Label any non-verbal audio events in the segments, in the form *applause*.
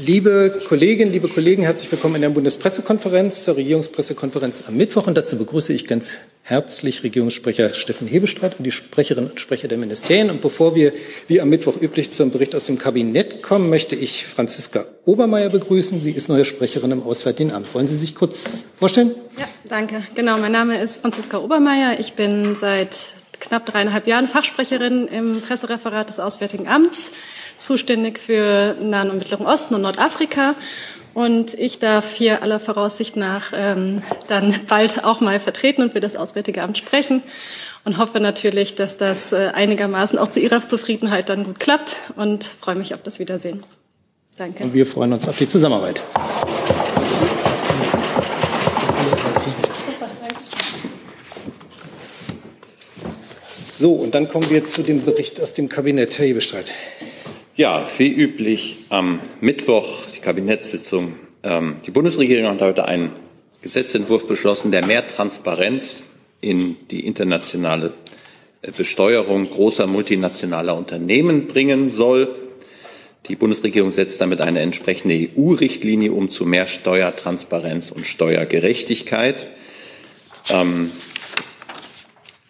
Liebe Kolleginnen, liebe Kollegen, herzlich willkommen in der Bundespressekonferenz zur Regierungspressekonferenz am Mittwoch. Und dazu begrüße ich ganz herzlich Regierungssprecher Steffen Hebestreit und die Sprecherinnen und Sprecher der Ministerien. Und bevor wir wie am Mittwoch üblich zum Bericht aus dem Kabinett kommen, möchte ich Franziska Obermeier begrüßen. Sie ist neue Sprecherin im Auswärtigen Amt. Wollen Sie sich kurz vorstellen? Ja, danke. Genau, mein Name ist Franziska Obermeier. Ich bin seit knapp dreieinhalb Jahren Fachsprecherin im Pressereferat des Auswärtigen Amts zuständig für Nahen und Mittleren Osten und Nordafrika. Und ich darf hier aller Voraussicht nach ähm, dann bald auch mal vertreten und für das Auswärtige Amt sprechen und hoffe natürlich, dass das äh, einigermaßen auch zu Ihrer Zufriedenheit dann gut klappt und freue mich auf das Wiedersehen. Danke. Und wir freuen uns auf die Zusammenarbeit. So, und dann kommen wir zu dem Bericht aus dem Kabinett. Herr Hebestreit. Ja, wie üblich am Mittwoch die Kabinettssitzung. Ähm, die Bundesregierung hat heute einen Gesetzentwurf beschlossen, der mehr Transparenz in die internationale äh, Besteuerung großer multinationaler Unternehmen bringen soll. Die Bundesregierung setzt damit eine entsprechende EU-Richtlinie um zu mehr Steuertransparenz und Steuergerechtigkeit. Ähm,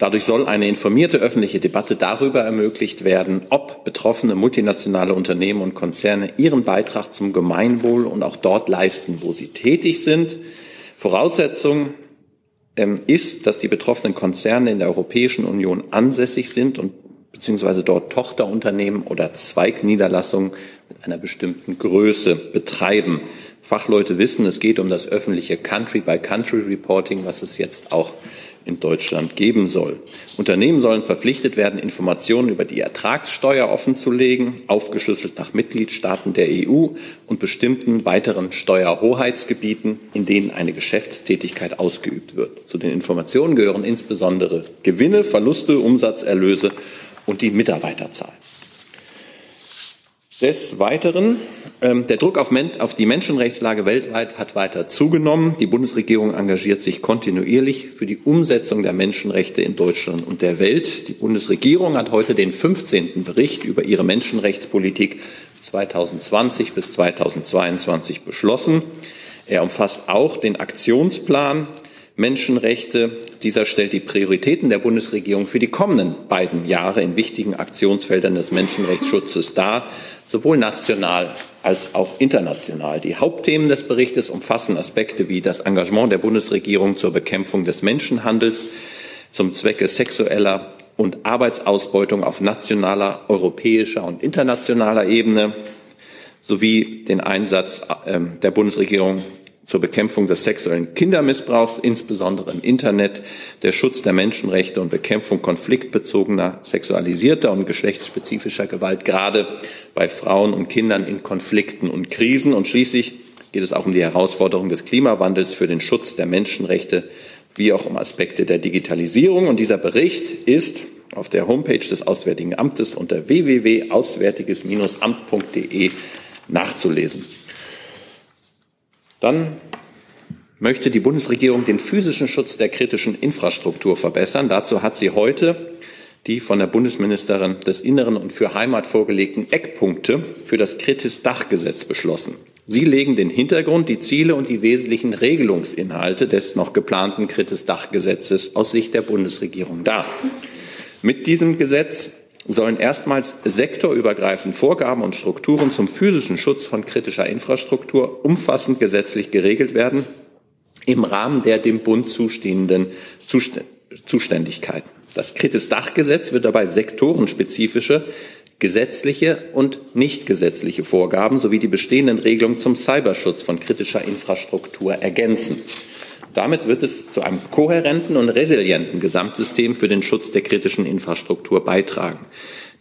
Dadurch soll eine informierte öffentliche Debatte darüber ermöglicht werden, ob betroffene multinationale Unternehmen und Konzerne ihren Beitrag zum Gemeinwohl und auch dort leisten, wo sie tätig sind. Voraussetzung ähm, ist, dass die betroffenen Konzerne in der Europäischen Union ansässig sind und beziehungsweise dort Tochterunternehmen oder Zweigniederlassungen mit einer bestimmten Größe betreiben. Fachleute wissen, es geht um das öffentliche Country-by-Country-Reporting, was es jetzt auch in Deutschland geben soll. Unternehmen sollen verpflichtet werden, Informationen über die Ertragssteuer offenzulegen, aufgeschlüsselt nach Mitgliedstaaten der EU und bestimmten weiteren Steuerhoheitsgebieten, in denen eine Geschäftstätigkeit ausgeübt wird. Zu den Informationen gehören insbesondere Gewinne, Verluste, Umsatzerlöse und die Mitarbeiterzahl. Des Weiteren, ähm, der Druck auf, auf, die Menschenrechtslage weltweit hat weiter zugenommen. Die Bundesregierung engagiert sich kontinuierlich für die Umsetzung der Menschenrechte in Deutschland und der Welt. Die Bundesregierung hat heute den 15. Bericht über ihre Menschenrechtspolitik 2020 bis 2022 beschlossen. Er umfasst auch den Aktionsplan Menschenrechte. Dieser stellt die Prioritäten der Bundesregierung für die kommenden beiden Jahre in wichtigen Aktionsfeldern des Menschenrechtsschutzes dar, sowohl national als auch international. Die Hauptthemen des Berichtes umfassen Aspekte wie das Engagement der Bundesregierung zur Bekämpfung des Menschenhandels zum Zwecke sexueller und Arbeitsausbeutung auf nationaler, europäischer und internationaler Ebene sowie den Einsatz äh, der Bundesregierung zur Bekämpfung des sexuellen Kindermissbrauchs, insbesondere im Internet, der Schutz der Menschenrechte und Bekämpfung konfliktbezogener, sexualisierter und geschlechtsspezifischer Gewalt, gerade bei Frauen und Kindern in Konflikten und Krisen. Und schließlich geht es auch um die Herausforderung des Klimawandels für den Schutz der Menschenrechte wie auch um Aspekte der Digitalisierung. Und dieser Bericht ist auf der Homepage des Auswärtigen Amtes unter www.auswärtiges-amt.de nachzulesen. Dann möchte die Bundesregierung den physischen Schutz der kritischen Infrastruktur verbessern. Dazu hat sie heute die von der Bundesministerin des Inneren und für Heimat vorgelegten Eckpunkte für das Kritis-Dachgesetz beschlossen. Sie legen den Hintergrund, die Ziele und die wesentlichen Regelungsinhalte des noch geplanten Kritis-Dachgesetzes aus Sicht der Bundesregierung dar. Mit diesem Gesetz sollen erstmals sektorübergreifend Vorgaben und Strukturen zum physischen Schutz von kritischer Infrastruktur umfassend gesetzlich geregelt werden im Rahmen der dem Bund zustehenden Zuständigkeiten. Das Kritis-Dachgesetz wird dabei sektorenspezifische gesetzliche und nicht gesetzliche Vorgaben sowie die bestehenden Regelungen zum Cyberschutz von kritischer Infrastruktur ergänzen. Damit wird es zu einem kohärenten und resilienten Gesamtsystem für den Schutz der kritischen Infrastruktur beitragen.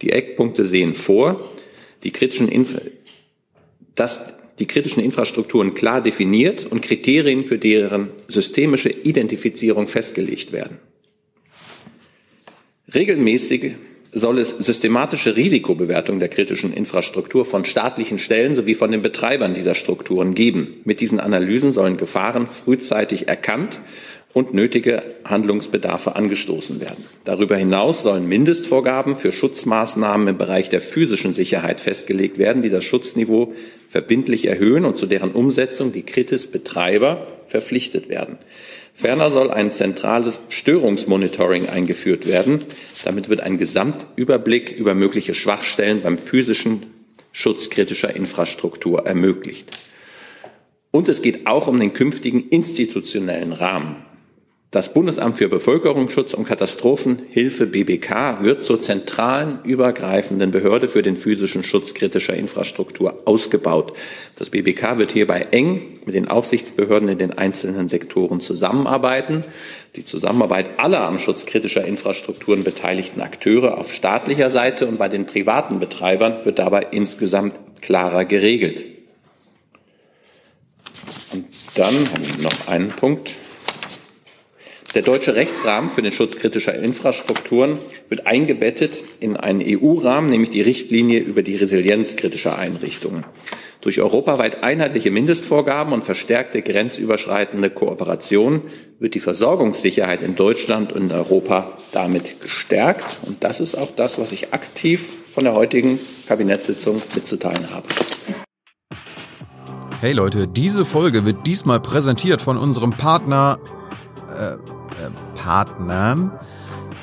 Die Eckpunkte sehen vor, die kritischen Inf dass die kritischen Infrastrukturen klar definiert und Kriterien für deren systemische Identifizierung festgelegt werden. Regelmäßige soll es systematische Risikobewertung der kritischen Infrastruktur von staatlichen Stellen sowie von den Betreibern dieser Strukturen geben. Mit diesen Analysen sollen Gefahren frühzeitig erkannt und nötige Handlungsbedarfe angestoßen werden. Darüber hinaus sollen Mindestvorgaben für Schutzmaßnahmen im Bereich der physischen Sicherheit festgelegt werden, die das Schutzniveau verbindlich erhöhen und zu deren Umsetzung die Kritis-Betreiber verpflichtet werden. Ferner soll ein zentrales Störungsmonitoring eingeführt werden. Damit wird ein Gesamtüberblick über mögliche Schwachstellen beim physischen Schutz kritischer Infrastruktur ermöglicht. Und es geht auch um den künftigen institutionellen Rahmen. Das Bundesamt für Bevölkerungsschutz und Katastrophenhilfe BBK wird zur zentralen übergreifenden Behörde für den physischen Schutz kritischer Infrastruktur ausgebaut. Das BBK wird hierbei eng mit den Aufsichtsbehörden in den einzelnen Sektoren zusammenarbeiten. Die Zusammenarbeit aller am Schutz kritischer Infrastrukturen beteiligten Akteure auf staatlicher Seite und bei den privaten Betreibern wird dabei insgesamt klarer geregelt. Und dann habe ich noch einen Punkt. Der deutsche Rechtsrahmen für den Schutz kritischer Infrastrukturen wird eingebettet in einen EU-Rahmen, nämlich die Richtlinie über die Resilienz kritischer Einrichtungen. Durch europaweit einheitliche Mindestvorgaben und verstärkte grenzüberschreitende Kooperation wird die Versorgungssicherheit in Deutschland und in Europa damit gestärkt. Und das ist auch das, was ich aktiv von der heutigen Kabinettssitzung mitzuteilen habe. Hey Leute, diese Folge wird diesmal präsentiert von unserem Partner äh, äh, Partnern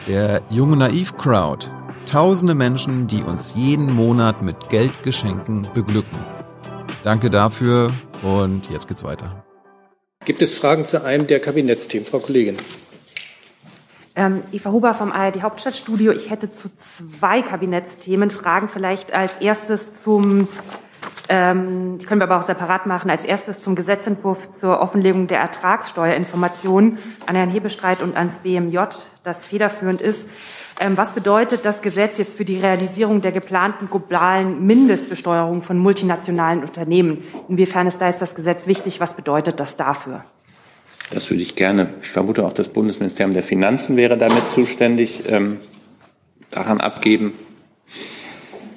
der Junge Naiv Crowd. Tausende Menschen, die uns jeden Monat mit Geldgeschenken beglücken. Danke dafür und jetzt geht's weiter. Gibt es Fragen zu einem der Kabinettsthemen, Frau Kollegin? Ähm, Eva Huber vom ARD Hauptstadtstudio. Ich hätte zu zwei Kabinettsthemen Fragen. Vielleicht als erstes zum ähm, die können wir aber auch separat machen. Als erstes zum Gesetzentwurf zur Offenlegung der Ertragssteuerinformationen an Herrn Hebestreit und ans BMJ, das federführend ist. Ähm, was bedeutet das Gesetz jetzt für die Realisierung der geplanten globalen Mindestbesteuerung von multinationalen Unternehmen? Inwiefern ist da jetzt das Gesetz wichtig? Was bedeutet das dafür? Das würde ich gerne. Ich vermute auch, das Bundesministerium der Finanzen wäre damit zuständig, ähm, daran abgeben.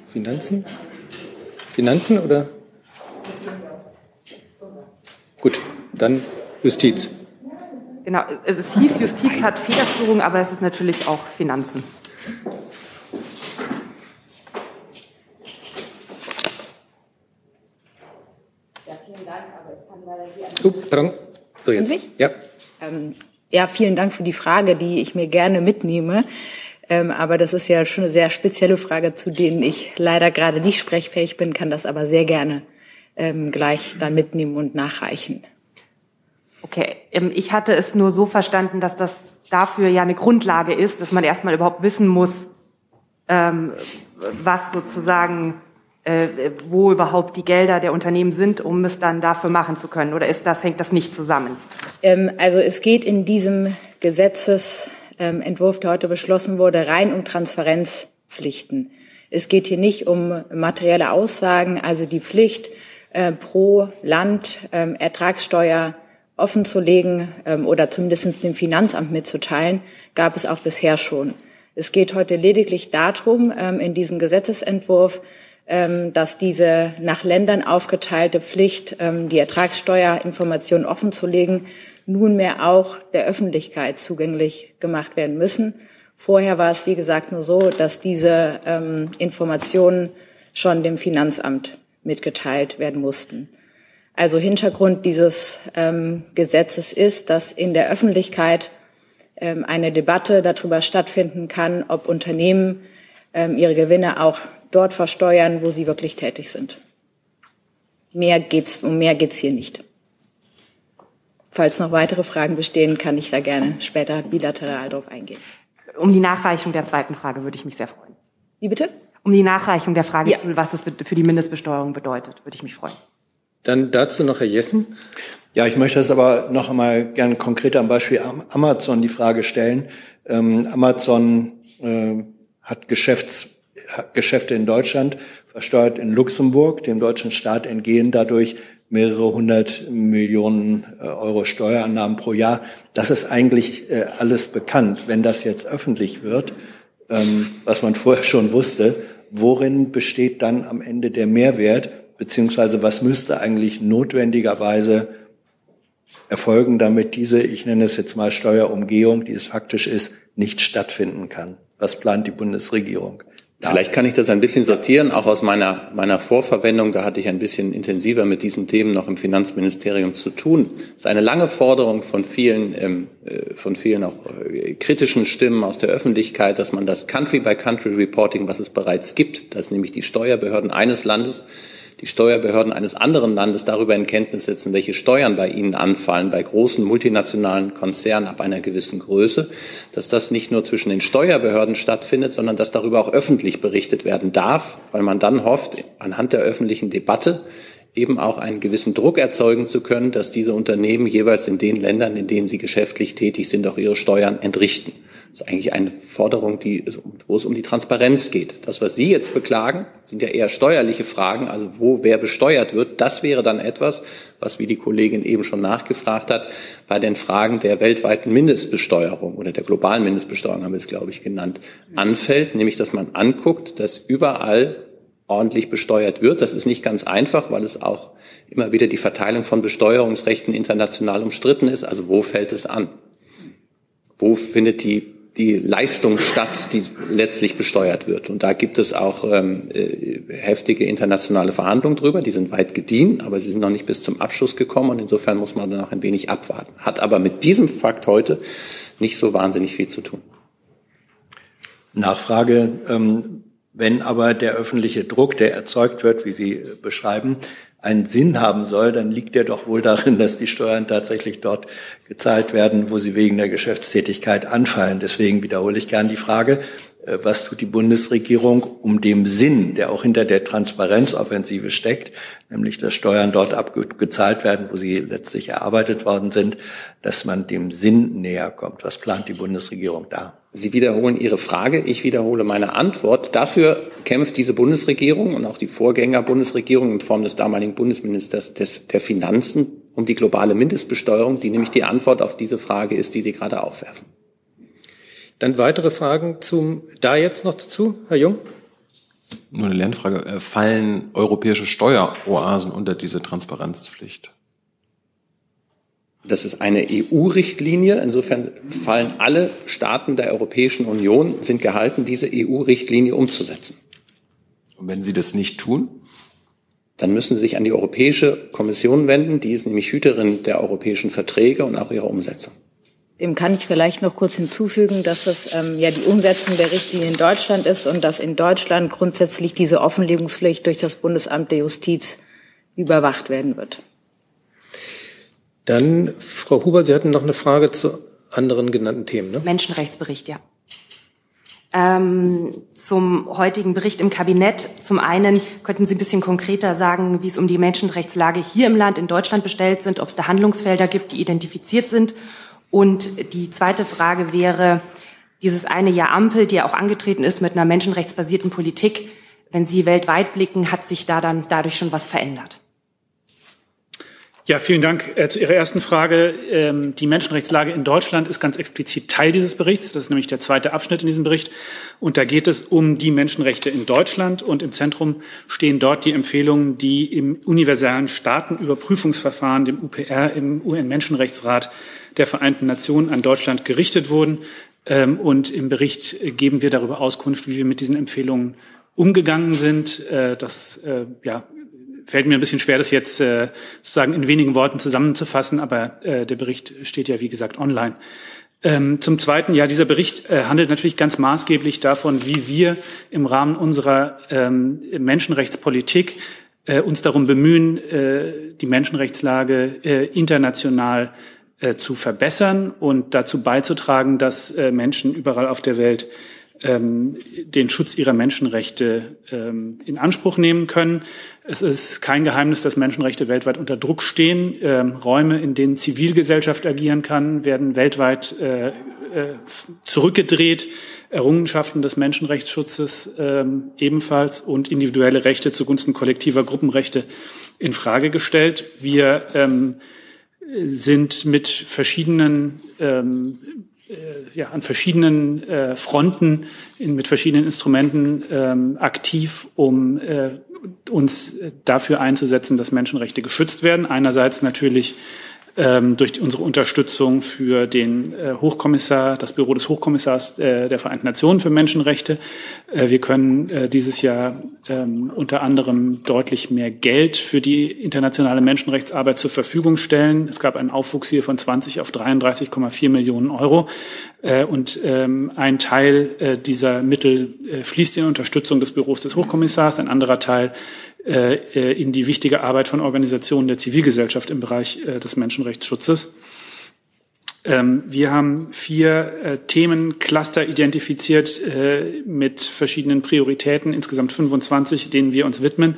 Finanzen? Finanzen oder? Gut, dann Justiz. Genau, also es hieß, Justiz hat Federführung, aber es ist natürlich auch Finanzen. Ja, vielen Dank, aber ich kann leider hier Oh, pardon. So jetzt. Ja. Ähm, ja, vielen Dank für die Frage, die ich mir gerne mitnehme. Ähm, aber das ist ja schon eine sehr spezielle Frage, zu denen ich leider gerade nicht sprechfähig bin, kann das aber sehr gerne ähm, gleich dann mitnehmen und nachreichen. Okay, ähm, ich hatte es nur so verstanden, dass das dafür ja eine Grundlage ist, dass man erstmal überhaupt wissen muss, ähm, was sozusagen, äh, wo überhaupt die Gelder der Unternehmen sind, um es dann dafür machen zu können. Oder ist das, hängt das nicht zusammen? Ähm, also es geht in diesem Gesetzes ähm, Entwurf, der heute beschlossen wurde, rein um Transparenzpflichten. Es geht hier nicht um materielle Aussagen, also die Pflicht, äh, pro Land ähm, Ertragssteuer offenzulegen ähm, oder zumindest dem Finanzamt mitzuteilen, gab es auch bisher schon. Es geht heute lediglich darum, ähm, in diesem Gesetzesentwurf, ähm, dass diese nach Ländern aufgeteilte Pflicht, ähm, die Ertragssteuerinformationen offenzulegen, nunmehr auch der Öffentlichkeit zugänglich gemacht werden müssen. Vorher war es, wie gesagt, nur so, dass diese ähm, Informationen schon dem Finanzamt mitgeteilt werden mussten. Also Hintergrund dieses ähm, Gesetzes ist, dass in der Öffentlichkeit ähm, eine Debatte darüber stattfinden kann, ob Unternehmen ähm, ihre Gewinne auch dort versteuern, wo sie wirklich tätig sind. Mehr geht's, um mehr geht's hier nicht. Falls noch weitere Fragen bestehen, kann ich da gerne später bilateral drauf eingehen. Um die Nachreichung der zweiten Frage würde ich mich sehr freuen. Wie bitte? Um die Nachreichung der Frage, Ja. was das für die Mindestbesteuerung bedeutet, würde ich mich freuen. Dann dazu noch Herr Jessen. Ja, ich möchte das aber noch einmal gerne konkret am Beispiel Am- Amazon die Frage stellen. Ähm, Amazon äh, hat Geschäfts, hat Geschäfte in Deutschland, versteuert in Luxemburg, dem deutschen Staat entgehen dadurch mehrere hundert Millionen äh, Euro Steuerannahmen pro Jahr. Das ist eigentlich äh, alles bekannt. Wenn das jetzt öffentlich wird, ähm, was man *laughs* vorher schon wusste, worin besteht dann am Ende der Mehrwert, beziehungsweise was müsste eigentlich notwendigerweise erfolgen, damit diese, ich nenne es jetzt mal Steuerumgehung, die es faktisch ist, nicht stattfinden kann? Was plant die Bundesregierung? Vielleicht kann ich das ein bisschen sortieren, auch aus meiner, meiner Vorverwendung. Da hatte ich ein bisschen intensiver mit diesen Themen noch im Finanzministerium zu tun. Das ist eine lange Forderung von vielen, ähm, äh, von vielen auch äh, kritischen Stimmen aus der Öffentlichkeit, dass man das Country-by-Country-Reporting, was es bereits gibt, dass nämlich die Steuerbehörden eines Landes die Steuerbehörden eines anderen Landes darüber in Kenntnis setzen, welche Steuern bei ihnen anfallen, bei großen multinationalen Konzernen ab einer gewissen Größe, dass das nicht nur zwischen den Steuerbehörden stattfindet, sondern dass darüber auch öffentlich berichtet werden darf, weil man dann hofft, anhand der öffentlichen Debatte eben auch einen gewissen Druck erzeugen zu können, dass diese Unternehmen jeweils in den Ländern, in denen sie geschäftlich tätig sind, auch ihre Steuern entrichten. Das ist eigentlich eine Forderung, die, wo es um die Transparenz geht. Das, was Sie jetzt beklagen, sind ja eher steuerliche Fragen, also wo wer besteuert wird. Das wäre dann etwas, was, wie die Kollegin eben schon nachgefragt hat, bei den Fragen der weltweiten Mindestbesteuerung oder der globalen Mindestbesteuerung haben wir es, glaube ich, genannt, anfällt, nämlich dass man anguckt, dass überall ordentlich besteuert wird. Das ist nicht ganz einfach, weil es auch immer wieder die Verteilung von Besteuerungsrechten international umstritten ist. Also wo fällt es an? Wo findet die die Leistung statt, die letztlich besteuert wird. Und da gibt es auch ähm, äh, heftige internationale Verhandlungen drüber. Die sind weit gediehen, aber sie sind noch nicht bis zum Abschluss gekommen. Und insofern muss man dann noch ein wenig abwarten. Hat aber mit diesem Fakt heute nicht so wahnsinnig viel zu tun. Nachfrage. Ähm wenn aber der öffentliche Druck, der erzeugt wird, wie Sie beschreiben, einen Sinn haben soll, dann liegt der doch wohl darin, dass die Steuern tatsächlich dort gezahlt werden, wo sie wegen der Geschäftstätigkeit anfallen. Deswegen wiederhole ich gern die Frage, was tut die Bundesregierung, um dem Sinn, der auch hinter der Transparenzoffensive steckt, nämlich dass Steuern dort abgezahlt werden, wo sie letztlich erarbeitet worden sind, dass man dem Sinn näher kommt. Was plant die Bundesregierung da? Sie wiederholen Ihre Frage, ich wiederhole meine Antwort. Dafür kämpft diese Bundesregierung und auch die Vorgänger-Bundesregierung in Form des damaligen Bundesministers des, der Finanzen um die globale Mindestbesteuerung, die nämlich die Antwort auf diese Frage ist, die Sie gerade aufwerfen. Dann weitere Fragen zum, da jetzt noch dazu, Herr Jung? Nur eine Lernfrage. Äh, fallen europäische Steueroasen unter diese Transparenzpflicht? Das ist eine EU-Richtlinie. Insofern fallen alle Staaten der Europäischen Union, sind gehalten, diese EU-Richtlinie umzusetzen. Und wenn sie das nicht tun? Dann müssen sie sich an die Europäische Kommission wenden. Die ist nämlich Hüterin der europäischen Verträge und auch ihrer Umsetzung. Dem kann ich vielleicht noch kurz hinzufügen, dass das ähm, ja die Umsetzung der Richtlinie in Deutschland ist und dass in Deutschland grundsätzlich diese Offenlegungspflicht durch das Bundesamt der Justiz überwacht werden wird. Dann, Frau Huber, Sie hatten noch eine Frage zu anderen genannten Themen. Ne? Menschenrechtsbericht, ja. Ähm, zum heutigen Bericht im Kabinett. Zum einen könnten Sie ein bisschen konkreter sagen, wie es um die Menschenrechtslage hier im Land in Deutschland bestellt sind, ob es da Handlungsfelder gibt, die identifiziert sind. Und die zweite Frage wäre, dieses eine Jahr Ampel, die ja auch angetreten ist mit einer menschenrechtsbasierten Politik, wenn Sie weltweit blicken, hat sich da dann dadurch schon was verändert? Ja, vielen Dank äh, zu Ihrer ersten Frage. Ähm, die Menschenrechtslage in Deutschland ist ganz explizit Teil dieses Berichts. Das ist nämlich der zweite Abschnitt in diesem Bericht. Und da geht es um die Menschenrechte in Deutschland. Und im Zentrum stehen dort die Empfehlungen, die im universellen Staatenüberprüfungsverfahren, dem UPR, im UN-Menschenrechtsrat der Vereinten Nationen an Deutschland gerichtet wurden. Ähm, und im Bericht geben wir darüber Auskunft, wie wir mit diesen Empfehlungen umgegangen sind. Äh, das äh, ja, fällt mir ein bisschen schwer, das jetzt äh, sozusagen in wenigen Worten zusammenzufassen, aber äh, der Bericht steht ja, wie gesagt, online. Ähm, zum Zweiten, ja, dieser Bericht äh, handelt natürlich ganz maßgeblich davon, wie wir im Rahmen unserer ähm, Menschenrechtspolitik äh, uns darum bemühen, äh, die Menschenrechtslage äh, international äh, zu verbessern und dazu beizutragen, dass äh, Menschen überall auf der Welt ähm, den Schutz ihrer Menschenrechte ähm, in Anspruch nehmen können. Es ist kein Geheimnis, dass Menschenrechte weltweit unter Druck stehen. Ähm, Räume, in denen Zivilgesellschaft agieren kann, werden weltweit äh, äh, zurückgedreht. Errungenschaften des Menschenrechtsschutzes ähm, ebenfalls und individuelle Rechte zugunsten kollektiver Gruppenrechte in Frage gestellt. Wir ähm, sind mit verschiedenen ähm, äh, ja, an verschiedenen äh, Fronten in, mit verschiedenen Instrumenten ähm, aktiv, um äh, uns dafür einzusetzen, dass Menschenrechte geschützt werden. Einerseits natürlich ähm, durch unsere Unterstützung für den äh, Hochkommissar, das Büro des Hochkommissars äh, der Vereinten Nationen für Menschenrechte. Äh, wir können äh, dieses Jahr ähm, unter anderem deutlich mehr Geld für die internationale Menschenrechtsarbeit zur Verfügung stellen. Es gab einen Aufwuchs hier von 20 auf 33,4 Millionen Euro. Äh, und ähm, ein Teil äh, dieser Mittel fließt in Unterstützung des Büros des Hochkommissars, ein anderer Teil äh, äh, in die wichtige Arbeit von Organisationen der Zivilgesellschaft im Bereich äh, des Menschenrechtsschutzes. Ähm, wir haben vier Themencluster identifiziert mit verschiedenen Prioritäten, insgesamt 25, denen wir uns widmen.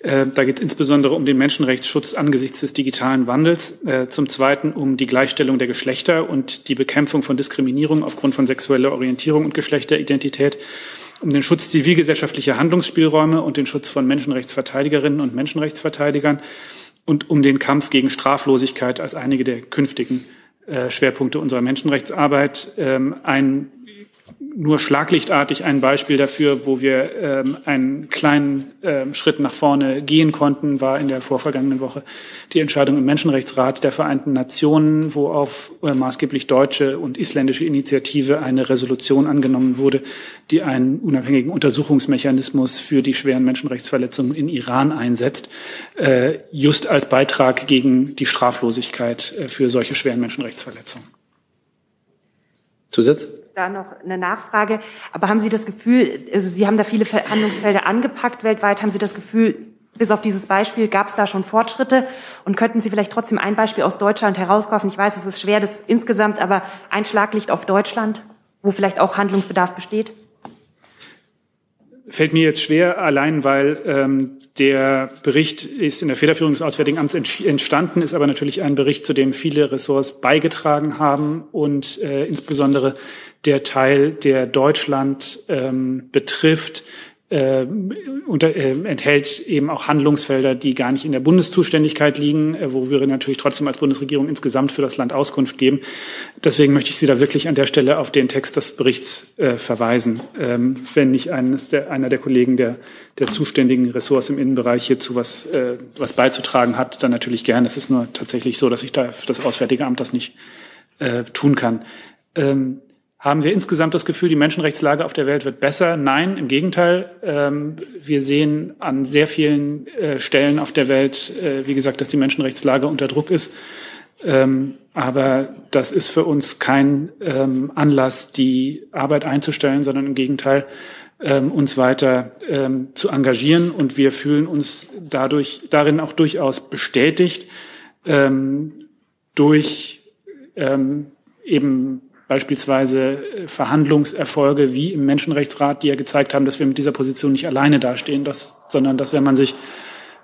Da geht es insbesondere um den Menschenrechtsschutz angesichts des digitalen Wandels, zum Zweiten um die Gleichstellung der Geschlechter und die Bekämpfung von Diskriminierung aufgrund von sexueller Orientierung und Geschlechteridentität um den Schutz zivilgesellschaftlicher Handlungsspielräume und den Schutz von Menschenrechtsverteidigerinnen und Menschenrechtsverteidigern und um den Kampf gegen Straflosigkeit als einige der künftigen äh, Schwerpunkte unserer Menschenrechtsarbeit. Ähm, ein nur schlaglichtartig ein Beispiel dafür, wo wir ähm, einen kleinen ähm, Schritt nach vorne gehen konnten, war in der vorvergangenen Woche die Entscheidung im Menschenrechtsrat der Vereinten Nationen, wo auf äh, maßgeblich deutsche und isländische Initiative eine Resolution angenommen wurde, die einen unabhängigen Untersuchungsmechanismus für die schweren Menschenrechtsverletzungen in Iran einsetzt, äh, just als Beitrag gegen die Straflosigkeit äh, für solche schweren Menschenrechtsverletzungen. Zusatz? Da noch eine Nachfrage. Aber haben Sie das Gefühl, also Sie haben da viele Verhandlungsfelder angepackt weltweit, haben Sie das Gefühl, bis auf dieses Beispiel gab es da schon Fortschritte? Und könnten Sie vielleicht trotzdem ein Beispiel aus Deutschland herausgreifen? Ich weiß, es ist schwer, das insgesamt, aber ein Schlaglicht auf Deutschland, wo vielleicht auch Handlungsbedarf besteht? Fällt mir jetzt schwer, allein weil ähm, der Bericht ist in der Federführung des Auswärtigen Amts entstanden, ist aber natürlich ein Bericht, zu dem viele Ressorts beigetragen haben und äh, insbesondere der Teil, der Deutschland ähm, betrifft, äh, unter, äh, enthält eben auch Handlungsfelder, die gar nicht in der Bundeszuständigkeit liegen, äh, wo wir natürlich trotzdem als Bundesregierung insgesamt für das Land Auskunft geben. Deswegen möchte ich Sie da wirklich an der Stelle auf den Text des Berichts äh, verweisen. Ähm, wenn nicht eines der, einer der Kollegen der, der zuständigen Ressorts im Innenbereich hierzu was, äh, was beizutragen hat, dann natürlich gerne. Es ist nur tatsächlich so, dass ich da für das Auswärtige Amt das nicht äh, tun kann. Ähm, haben wir insgesamt das Gefühl, die Menschenrechtslage auf der Welt wird besser? Nein, im Gegenteil. Ähm, wir sehen an sehr vielen äh, Stellen auf der Welt, äh, wie gesagt, dass die Menschenrechtslage unter Druck ist. Ähm, aber das ist für uns kein ähm, Anlass, die Arbeit einzustellen, sondern im Gegenteil, uns weiter zu engagieren. Und wir fühlen uns dadurch, darin auch durchaus bestätigt, durch eben beispielsweise äh, Verhandlungserfolge wie im Menschenrechtsrat, die ja gezeigt haben, dass wir mit dieser Position nicht alleine dastehen, dass, sondern dass wenn man sich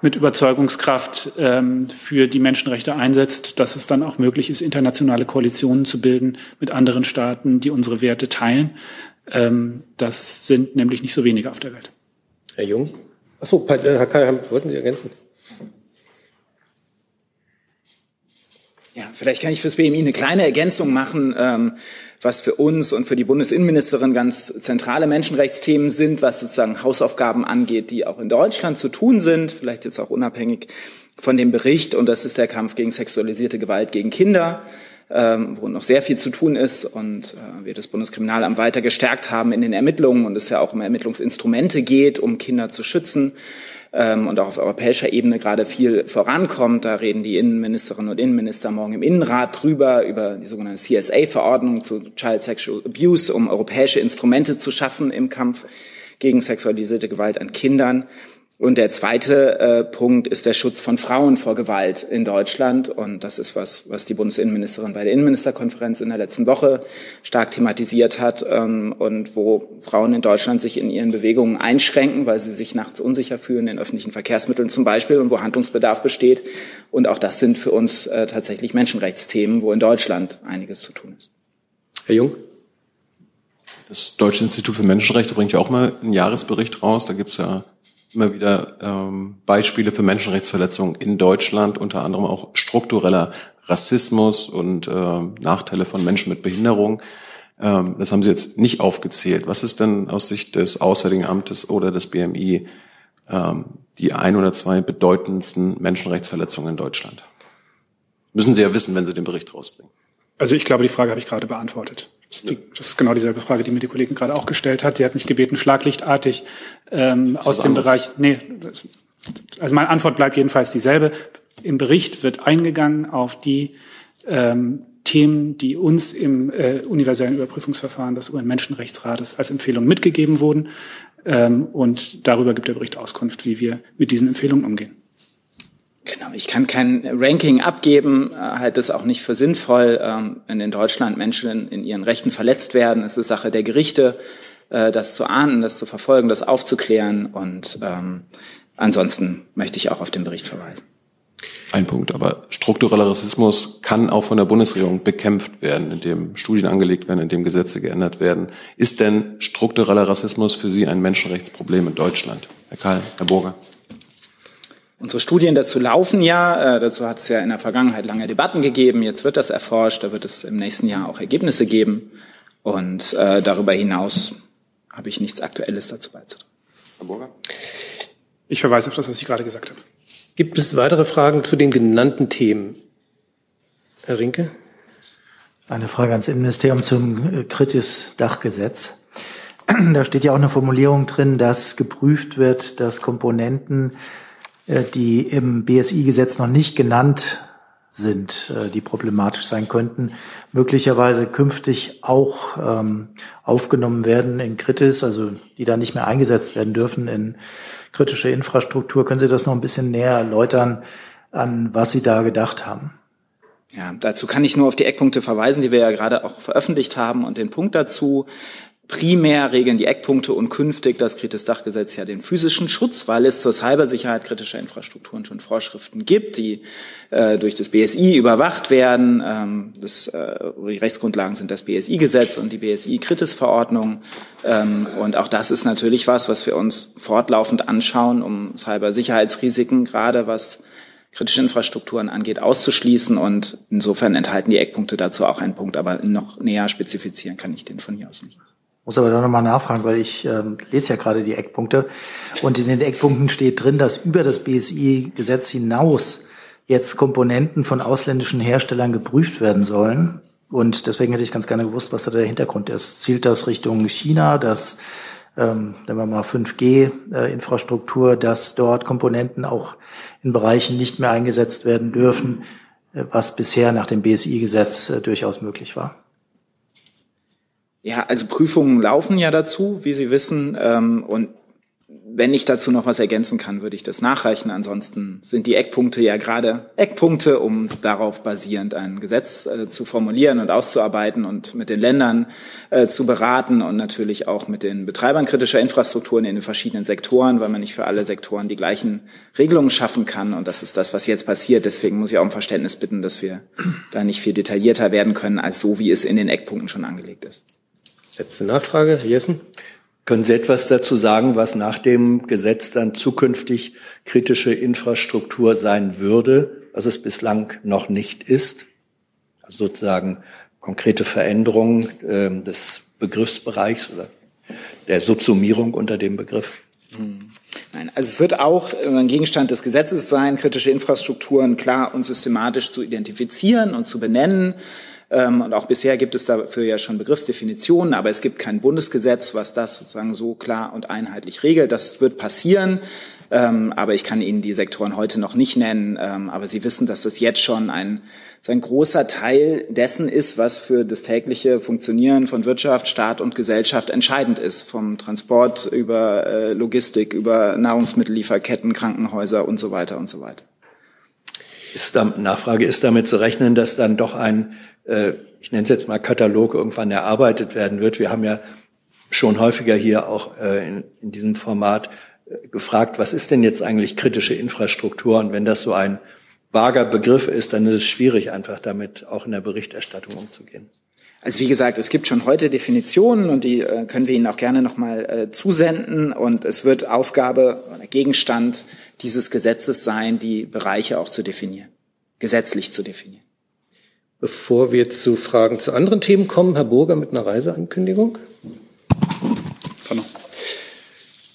mit Überzeugungskraft ähm, für die Menschenrechte einsetzt, dass es dann auch möglich ist, internationale Koalitionen zu bilden mit anderen Staaten, die unsere Werte teilen. Ähm, das sind nämlich nicht so wenige auf der Welt. Herr Jung? Achso, Herr Kai, wollten Sie ergänzen? Ja, vielleicht kann ich fürs BMI eine kleine Ergänzung machen, ähm, was für uns und für die Bundesinnenministerin ganz zentrale Menschenrechtsthemen sind, was sozusagen Hausaufgaben angeht, die auch in Deutschland zu tun sind, vielleicht jetzt auch unabhängig von dem Bericht. Und das ist der Kampf gegen sexualisierte Gewalt gegen Kinder, ähm, wo noch sehr viel zu tun ist und äh, wir das Bundeskriminalamt weiter gestärkt haben in den Ermittlungen und es ja auch um Ermittlungsinstrumente geht, um Kinder zu schützen ähm, und auch auf europäischer Ebene gerade viel vorankommt. Da reden die Innenministerinnen und Innenminister morgen im Innenrat drüber, über die sogenannte CSA-Verordnung zu Child Sexual Abuse, um europäische Instrumente zu schaffen im Kampf gegen sexualisierte Gewalt an Kindern. Und der zweite äh, Punkt ist der Schutz von Frauen vor Gewalt in Deutschland. Und das ist was, was die Bundesinnenministerin bei der Innenministerkonferenz in der letzten Woche stark thematisiert hat ähm, und wo Frauen in Deutschland sich in ihren Bewegungen einschränken, weil sie sich nachts unsicher fühlen in öffentlichen Verkehrsmitteln zum Beispiel und wo Handlungsbedarf besteht. Und auch das sind für uns äh, tatsächlich Menschenrechtsthemen, wo in Deutschland einiges zu tun ist. Herr Jung? Das Deutsche Institut für Menschenrechte bringt ja auch mal einen Jahresbericht raus. Da gibt's ja immer wieder ähm, Beispiele für Menschenrechtsverletzungen in Deutschland, unter anderem auch struktureller Rassismus und äh, Nachteile von Menschen mit Behinderung. Ähm, das haben Sie jetzt nicht aufgezählt. Was ist denn aus Sicht des Auswärtigen Amtes oder des BMI ähm, die ein oder zwei bedeutendsten Menschenrechtsverletzungen in Deutschland? Müssen Sie ja wissen, wenn Sie den Bericht rausbringen. Also ich glaube, die Frage habe ich gerade beantwortet. Das ist, die, das ist genau dieselbe Frage, die mir die Kollegin gerade auch gestellt hat. Sie hat mich gebeten, schlaglichtartig ähm, aus dem anderes. Bereich. Nee, also meine Antwort bleibt jedenfalls dieselbe. Im Bericht wird eingegangen auf die ähm, Themen, die uns im äh, universellen Überprüfungsverfahren des UN-Menschenrechtsrates als Empfehlung mitgegeben wurden. Ähm, und darüber gibt der Bericht Auskunft, wie wir mit diesen Empfehlungen umgehen. Genau, ich kann kein Ranking abgeben, äh, halte es auch nicht für sinnvoll, ähm, wenn in Deutschland Menschen in ihren Rechten verletzt werden. Es ist Sache der Gerichte, äh, das zu ahnden, das zu verfolgen, das aufzuklären. Und ähm, ansonsten möchte ich auch auf den Bericht verweisen. Ein Punkt, aber struktureller Rassismus kann auch von der Bundesregierung bekämpft werden, indem Studien angelegt werden, indem Gesetze geändert werden. Ist denn struktureller Rassismus für Sie ein Menschenrechtsproblem in Deutschland? Herr Kahl, Herr Burger. Unsere Studien dazu laufen ja. Äh, dazu hat es ja in der Vergangenheit lange Debatten gegeben. Jetzt wird das erforscht. Da wird es im nächsten Jahr auch Ergebnisse geben. Und äh, darüber hinaus habe ich nichts Aktuelles dazu beizutragen. Herr Burger? Ich verweise auf das, was ich gerade gesagt habe. Gibt es weitere Fragen zu den genannten Themen? Herr Rinke? Eine Frage ans Innenministerium zum äh, Kritis-Dachgesetz. *clears throat* Da steht ja auch eine Formulierung drin, dass geprüft wird, dass Komponenten, die im BSI-Gesetz noch nicht genannt sind, äh, die problematisch sein könnten, möglicherweise künftig auch ähm, aufgenommen werden in Kritis, also die dann nicht mehr eingesetzt werden dürfen in kritische Infrastruktur. Können Sie das noch ein bisschen näher erläutern, an was Sie da gedacht haben? Ja, dazu kann ich nur auf die Eckpunkte verweisen, die wir ja gerade auch veröffentlicht haben und den Punkt dazu. Primär regeln die Eckpunkte und künftig das Kritis-Dachgesetz ja den physischen Schutz, weil es zur Cybersicherheit kritischer Infrastrukturen schon Vorschriften gibt, die äh, durch das BSI überwacht werden. Ähm, das, äh, die Rechtsgrundlagen sind das BSI-Gesetz und die BSI-Kritis-Verordnung. Ähm, und auch das ist natürlich was, was wir uns fortlaufend anschauen, um Cybersicherheitsrisiken, gerade was kritische Infrastrukturen angeht, auszuschließen. Und insofern enthalten die Eckpunkte dazu auch einen Punkt, aber noch näher spezifizieren kann ich den von hier aus nicht. Muss aber da nochmal nachfragen, weil ich ähm, lese ja gerade die Eckpunkte. Und in den Eckpunkten steht drin, dass über das BSI-Gesetz hinaus jetzt Komponenten von ausländischen Herstellern geprüft werden sollen. Und deswegen hätte ich ganz gerne gewusst, was da der Hintergrund ist. Zielt das Richtung China, dass, ähm, nehmen wir mal 5G-Infrastruktur, äh, dass dort Komponenten auch in Bereichen nicht mehr eingesetzt werden dürfen, äh, was bisher nach dem BSI-Gesetz äh, durchaus möglich war? Ja, also Prüfungen laufen ja dazu, wie Sie wissen. Ähm, und wenn ich dazu noch was ergänzen kann, würde ich das nachreichen. Ansonsten sind die Eckpunkte ja gerade Eckpunkte, um darauf basierend ein Gesetz äh, zu formulieren und auszuarbeiten und mit den Ländern äh, zu beraten und natürlich auch mit den Betreibern kritischer Infrastrukturen in den verschiedenen Sektoren, weil man nicht für alle Sektoren die gleichen Regelungen schaffen kann. Und das ist das, was jetzt passiert. Deswegen muss ich auch um Verständnis bitten, dass wir da nicht viel detaillierter werden können, als so, wie es in den Eckpunkten schon angelegt ist. Letzte Nachfrage, Herr Jessen. Können Sie etwas dazu sagen, was nach dem Gesetz dann zukünftig kritische Infrastruktur sein würde, was es bislang noch nicht ist? Also sozusagen konkrete Veränderungen äh, des Begriffsbereichs oder der Subsumierung unter dem Begriff? Hm. Nein, also es wird auch ein Gegenstand des Gesetzes sein, kritische Infrastrukturen klar und systematisch zu identifizieren und zu benennen. Ähm, und auch bisher gibt es dafür ja schon Begriffsdefinitionen, aber es gibt kein Bundesgesetz, was das sozusagen so klar und einheitlich regelt. Das wird passieren. Ähm, aber ich kann Ihnen die Sektoren heute noch nicht nennen. Ähm, aber Sie wissen, dass das jetzt schon ein, ein großer Teil dessen ist, was für das tägliche Funktionieren von Wirtschaft, Staat und Gesellschaft entscheidend ist. Vom Transport über äh, Logistik, über Nahrungsmittellieferketten, Krankenhäuser und so weiter und so weiter. Ist da, Nachfrage, ist damit zu rechnen, dass dann doch ein äh, ich nenne es jetzt mal Katalog, irgendwann erarbeitet werden wird. Wir haben ja schon häufiger hier auch äh, in, in diesem Format äh, gefragt, was ist denn jetzt eigentlich kritische Infrastruktur? Und wenn das so ein vager Begriff ist, dann ist es schwierig, einfach damit auch in der Berichterstattung umzugehen. Also wie gesagt, es gibt schon heute Definitionen und die können wir Ihnen auch gerne nochmal äh, zusenden. Und es wird Aufgabe oder Gegenstand dieses Gesetzes sein, die Bereiche auch zu definieren, gesetzlich zu definieren. Bevor wir zu Fragen zu anderen Themen kommen, Herr Burger mit einer Reiseankündigung.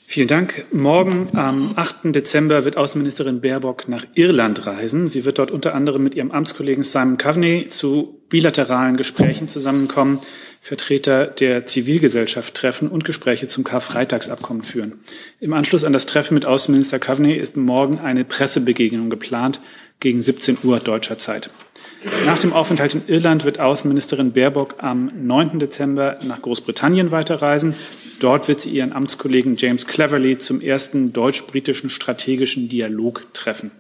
Vielen Dank. Morgen am 8. Dezember wird Außenministerin Baerbock nach Irland reisen. Sie wird dort unter anderem mit ihrem Amtskollegen Simon Coveney zu bilateralen Gesprächen zusammenkommen, Vertreter der Zivilgesellschaft treffen und Gespräche zum Karfreitagsabkommen führen. Im Anschluss an das Treffen mit Außenminister Coveney ist morgen eine Pressebegegnung geplant gegen 17 Uhr deutscher Zeit. Nach dem Aufenthalt in Irland wird Außenministerin Baerbock am 9. Dezember nach Großbritannien weiterreisen. Dort wird sie ihren Amtskollegen James Cleverly zum ersten deutsch-britischen strategischen Dialog treffen.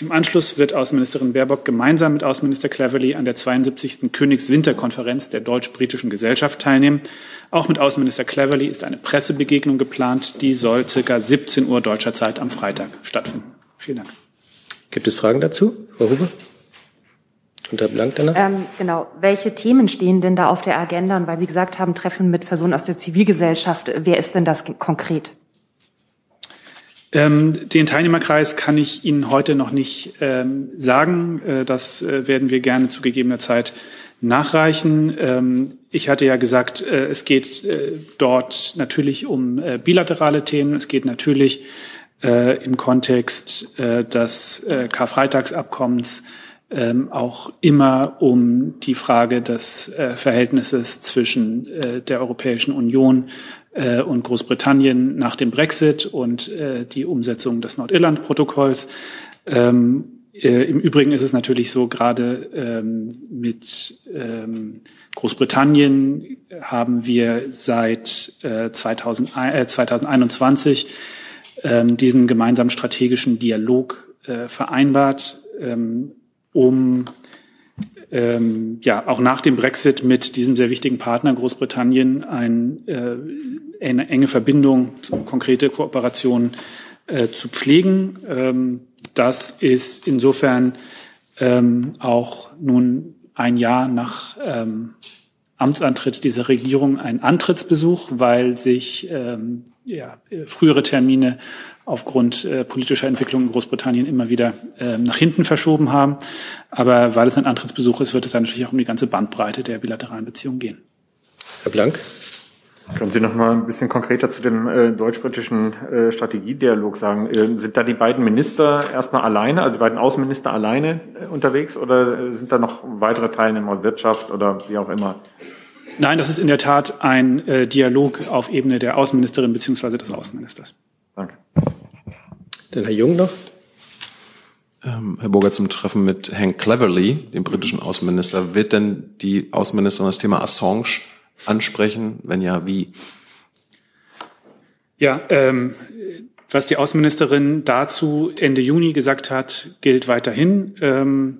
Im Anschluss wird Außenministerin Baerbock gemeinsam mit Außenminister Cleverly an der 72. Königswinterkonferenz der deutsch-britischen Gesellschaft teilnehmen. Auch mit Außenminister Cleverly ist eine Pressebegegnung geplant. Die soll circa 17 Uhr deutscher Zeit am Freitag stattfinden. Vielen Dank. Gibt es Fragen dazu, Frau Huber? Herr Blank danach? Ähm, genau. Welche Themen stehen denn da auf der Agenda? Und weil Sie gesagt haben, Treffen mit Personen aus der Zivilgesellschaft, wer ist denn das konkret? Ähm, den Teilnehmerkreis kann ich Ihnen heute noch nicht ähm, sagen. Äh, das äh, werden wir gerne zu gegebener Zeit nachreichen. Ähm, ich hatte ja gesagt, äh, es geht äh, dort natürlich um äh, bilaterale Themen. Es geht natürlich äh, im Kontext des Karfreitagsabkommens ähm, auch immer um die Frage des äh, Verhältnisses zwischen äh, der Europäischen Union äh, und Großbritannien nach dem Brexit und äh, die Umsetzung des Nordirland-Protokolls. Ähm, äh, Im Übrigen ist es natürlich so, gerade ähm, mit ähm, Großbritannien haben wir seit äh, 2000, äh, 2021 ähm, diesen gemeinsamen strategischen Dialog vereinbart. Ähm, um ähm, ja auch nach dem Brexit mit diesem sehr wichtigen Partner Großbritannien ein, äh, eine enge Verbindung, konkrete Kooperation äh, zu pflegen. Ähm, das ist insofern ähm, auch nun ein Jahr nach ähm, Amtsantritt dieser Regierung ein Antrittsbesuch, weil sich ähm, ja, frühere Termine aufgrund äh, politischer Entwicklung in Großbritannien immer wieder äh, nach hinten verschoben haben. Aber weil es ein Antrittsbesuch ist, wird es dann natürlich auch um die ganze Bandbreite der bilateralen Beziehungen gehen. Herr Blank. Können Sie noch mal ein bisschen konkreter zu dem äh, deutsch-britischen äh, Strategiedialog sagen? Äh, sind da die beiden Minister erstmal alleine, also die beiden Außenminister alleine äh, unterwegs oder äh, sind da noch weitere Teilnehmer, Wirtschaft oder wie auch immer? Nein, das ist in der Tat ein äh, Dialog auf Ebene der Außenministerin beziehungsweise des Außenministers. Dann Herr Jung noch. Ähm, Herr Burger, zum Treffen mit Hank Cleverly, dem britischen Außenminister. Wird denn die Außenministerin das Thema Assange ansprechen? Wenn ja, wie? Ja, ähm, was die Außenministerin dazu Ende Juni gesagt hat, gilt weiterhin. Ähm,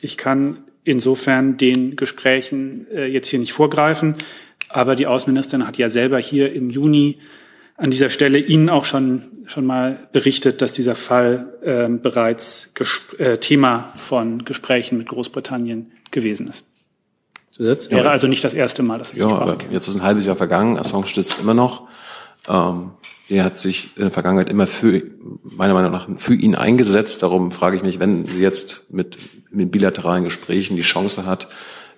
ich kann insofern den Gesprächen äh, jetzt hier nicht vorgreifen, aber die Außenministerin hat ja selber hier im Juni an dieser Stelle Ihnen auch schon, schon mal berichtet, dass dieser Fall äh, bereits äh, Thema von Gesprächen mit Großbritannien gewesen ist. Zusatz? Wäre also nicht das erste Mal, dass es ja, aber jetzt ist ein halbes Jahr vergangen, Assange sitzt immer noch. Ähm, sie hat sich in der Vergangenheit immer für, meiner Meinung nach, für ihn eingesetzt. Darum frage ich mich, wenn sie jetzt mit, mit bilateralen Gesprächen die Chance hat,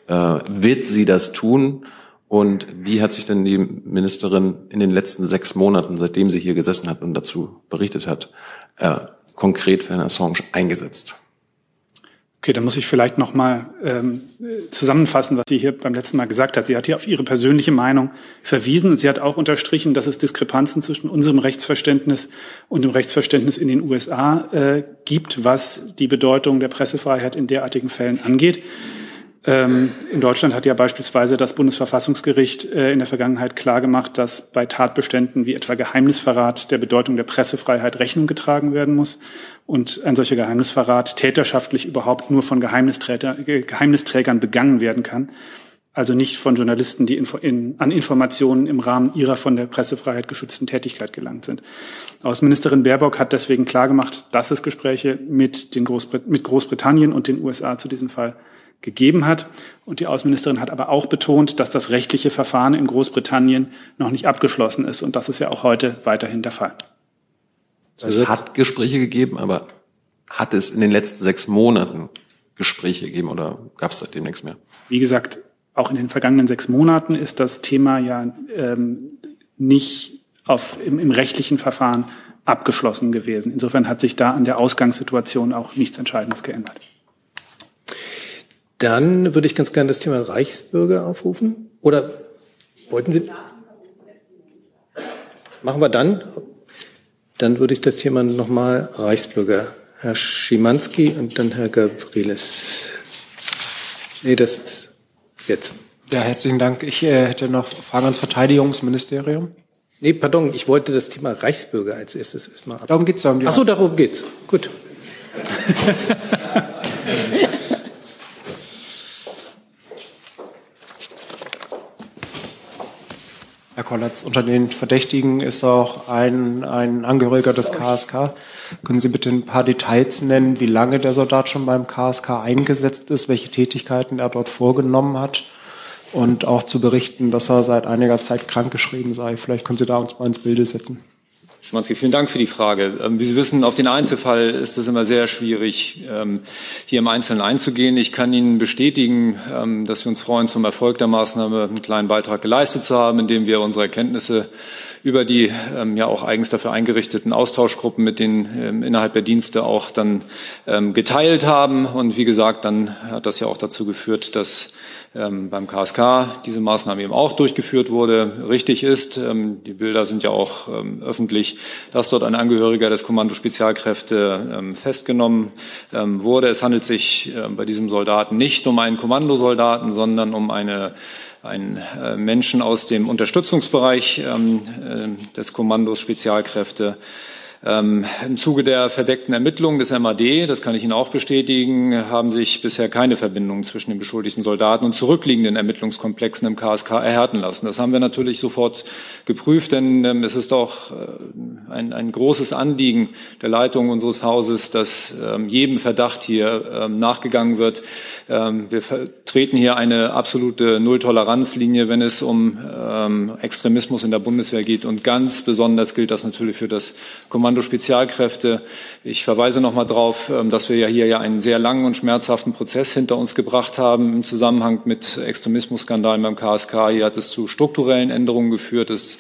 äh, wird sie das tun? Und wie hat sich denn die Ministerin in den letzten sechs Monaten, seitdem sie hier gesessen hat und dazu berichtet hat, äh, konkret für Herrn Assange eingesetzt? Okay, dann muss ich vielleicht noch mal ähm, zusammenfassen, was sie hier beim letzten Mal gesagt hat. Sie hat hier auf ihre persönliche Meinung verwiesen und sie hat auch unterstrichen, dass es Diskrepanzen zwischen unserem Rechtsverständnis und dem Rechtsverständnis in den USA äh, gibt, was die Bedeutung der Pressefreiheit in derartigen Fällen angeht. Ähm, in Deutschland hat ja beispielsweise das Bundesverfassungsgericht äh, in der Vergangenheit klargemacht, dass bei Tatbeständen wie etwa Geheimnisverrat der Bedeutung der Pressefreiheit Rechnung getragen werden muss und ein solcher Geheimnisverrat täterschaftlich überhaupt nur von äh, Geheimnisträgern begangen werden kann. Also nicht von Journalisten, die in, an Informationen im Rahmen ihrer von der Pressefreiheit geschützten Tätigkeit gelangt sind. Außenministerin Baerbock hat deswegen klargemacht, dass es Gespräche mit, den Großbrit mit Großbritannien und den USA zu diesem Fall gegeben hat. Und die Außenministerin hat aber auch betont, dass das rechtliche Verfahren in Großbritannien noch nicht abgeschlossen ist. Und das ist ja auch heute weiterhin der Fall. Es hat Gespräche gegeben, aber hat es in den letzten sechs Monaten Gespräche gegeben oder gab es seitdem nichts mehr? Wie gesagt, auch in den vergangenen sechs Monaten ist das Thema ja ähm, nicht auf, im, im rechtlichen Verfahren abgeschlossen gewesen. Insofern hat sich da an der Ausgangssituation auch nichts Entscheidendes geändert. Dann würde ich ganz gerne das Thema Reichsbürger aufrufen. Oder wollten Sie? Machen wir dann. Dann würde ich das Thema nochmal Reichsbürger. Herr Schimanski und dann Herr Gavrilis. Nee, das ist jetzt. Ja, herzlichen Dank. Ich äh, hätte noch Fragen ans Verteidigungsministerium. Nee, pardon, ich wollte das Thema Reichsbürger als erstes erstmal ab. Darum geht's ja um die Ach so, darum geht's. Gut. *laughs* Kollatz, unter den Verdächtigen ist auch ein, ein Angehöriger des KSK. Können Sie bitte ein paar Details nennen, wie lange der Soldat schon beim KSK eingesetzt ist, welche Tätigkeiten er dort vorgenommen hat und auch zu berichten, dass er seit einiger Zeit krankgeschrieben sei. Vielleicht können Sie da uns mal ins Bilde setzen. Schimanski, vielen Dank für die Frage. Ähm, wie Sie wissen, auf den Einzelfall ist es immer sehr schwierig, ähm, hier im Einzelnen einzugehen. Ich kann Ihnen bestätigen, ähm, dass wir uns freuen, zum Erfolg der Maßnahme einen kleinen Beitrag geleistet zu haben, indem wir unsere Erkenntnisse über die ja auch eigens dafür eingerichteten Austauschgruppen mit den innerhalb der Dienste auch dann geteilt haben. Und wie gesagt, dann hat das ja auch dazu geführt, dass beim KSK diese Maßnahme eben auch durchgeführt wurde. Richtig ist, ähm, die Bilder sind ja auch ähm, öffentlich, dass dort ein Angehöriger des Kommando Spezialkräfte ähm, festgenommen ähm, wurde. Es handelt sich bei diesem Soldaten nicht um einen Kommandosoldaten, sondern um eine einen äh, Menschen aus dem Unterstützungsbereich ähm, äh, des Kommandos Spezialkräfte. Ähm, Im Zuge der verdeckten Ermittlungen des MAD, das kann ich Ihnen auch bestätigen, haben sich bisher keine Verbindungen zwischen den beschuldigten Soldaten und zurückliegenden Ermittlungskomplexen im KSK erhärten lassen. Das haben wir natürlich sofort geprüft, denn ähm, es ist auch äh, ein, ein, großes Anliegen der Leitung unseres Hauses, dass ähm, jedem Verdacht hier nachgegangen wird. Wir vertreten hier eine absolute Nulltoleranzlinie, wenn es um Extremismus in der Bundeswehr geht. Und ganz besonders gilt das natürlich für das Kommando Spezialkräfte. Ich verweise noch mal darauf, ähm, dass wir ja hier ja einen sehr langen und schmerzhaften Prozess hinter uns gebracht haben im Zusammenhang mit Extremismusskandalen beim KSK. Hier hat es zu strukturellen Änderungen geführt. Es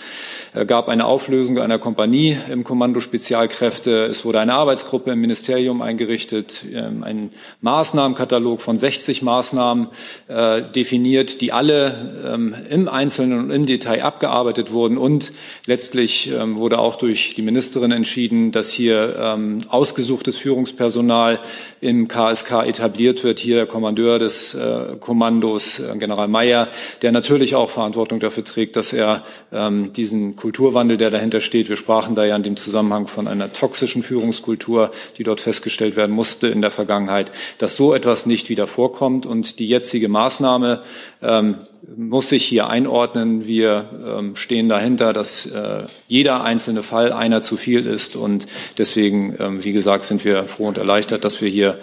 äh, gab eine Auflösung einer Kompanie im Kommando Spezialkräfte. Es wurde eine Arbeitsgruppe im Ministerium eingerichtet, ähm, ein Maßnahmenkatalog von 60 Maßnahmen äh, definiert, die alle ähm, im Einzelnen und im Detail abgearbeitet wurden. Und letztlich wurde auch durch die Ministerin entschieden, dass hier ähm, ausgesuchtes Führungspersonal im KSK etabliert wird. Hier der Kommandeur des äh, Kommandos, äh, General Mayer, der natürlich auch Verantwortung dafür trägt, dass er ähm, diesen Kulturwandel, der dahinter steht, wir sprachen da ja in dem Zusammenhang von einer toxischen Führungskultur, die dort festgestellt werden musste in der Vergangenheit, dass so etwas nicht wieder vorkommt. Und die jetzige Maßnahme ähm, muss sich hier einordnen. Wir ähm, stehen dahinter, dass äh, jeder einzelne Fall einer zu viel ist. Und deswegen, ähm, wie gesagt, sind wir froh und erleichtert, dass wir hier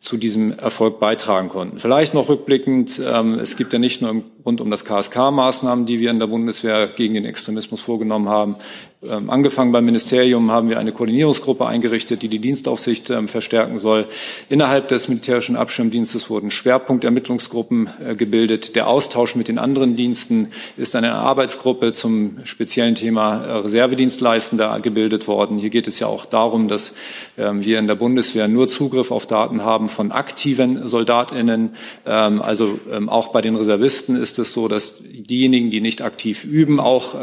zu diesem Erfolg beitragen konnten. Vielleicht noch rückblickend, ähm, es gibt ja nicht nur rund um das KSK Maßnahmen, die wir in der Bundeswehr gegen den Extremismus vorgenommen haben. Ähm, angefangen beim Ministerium haben wir eine Koordinierungsgruppe eingerichtet, die die Dienstaufsicht ähm, verstärken soll. Innerhalb des militärischen Abschirmdienstes wurden Schwerpunktermittlungsgruppen äh, gebildet. Der Austausch mit den anderen Diensten ist eine Arbeitsgruppe zum speziellen Thema äh, Reservedienstleistender gebildet worden. Hier geht es ja auch darum, dass ähm, wir in der Bundeswehr nur Zugriff auf Daten haben von aktiven Soldatinnen. Also auch bei den Reservisten ist es so, dass diejenigen, die nicht aktiv üben, auch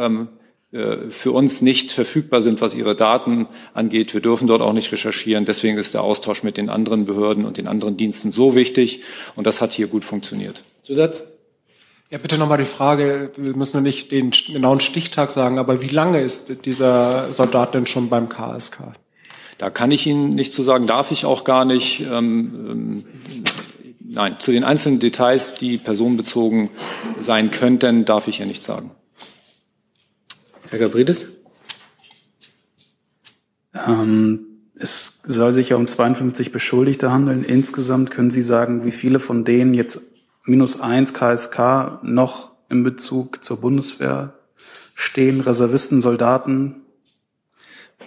für uns nicht verfügbar sind, was ihre Daten angeht. Wir dürfen dort auch nicht recherchieren. Deswegen ist der Austausch mit den anderen Behörden und den anderen Diensten so wichtig. Und das hat hier gut funktioniert. Zusatz? Ja, bitte nochmal die Frage, wir müssen noch nicht den genauen Stichtag sagen, aber wie lange ist dieser Soldat denn schon beim KSK? Da kann ich Ihnen nicht zu sagen, darf ich auch gar nicht. Ähm, ähm, nein, zu den einzelnen Details, die personenbezogen sein könnten, darf ich hier nichts sagen. Herr Gavridis? Ähm, es soll sich ja um 52 Beschuldigte handeln. Insgesamt können Sie sagen, wie viele von denen jetzt minus eins KSK noch in Bezug zur Bundeswehr stehen, Reservisten, Soldaten?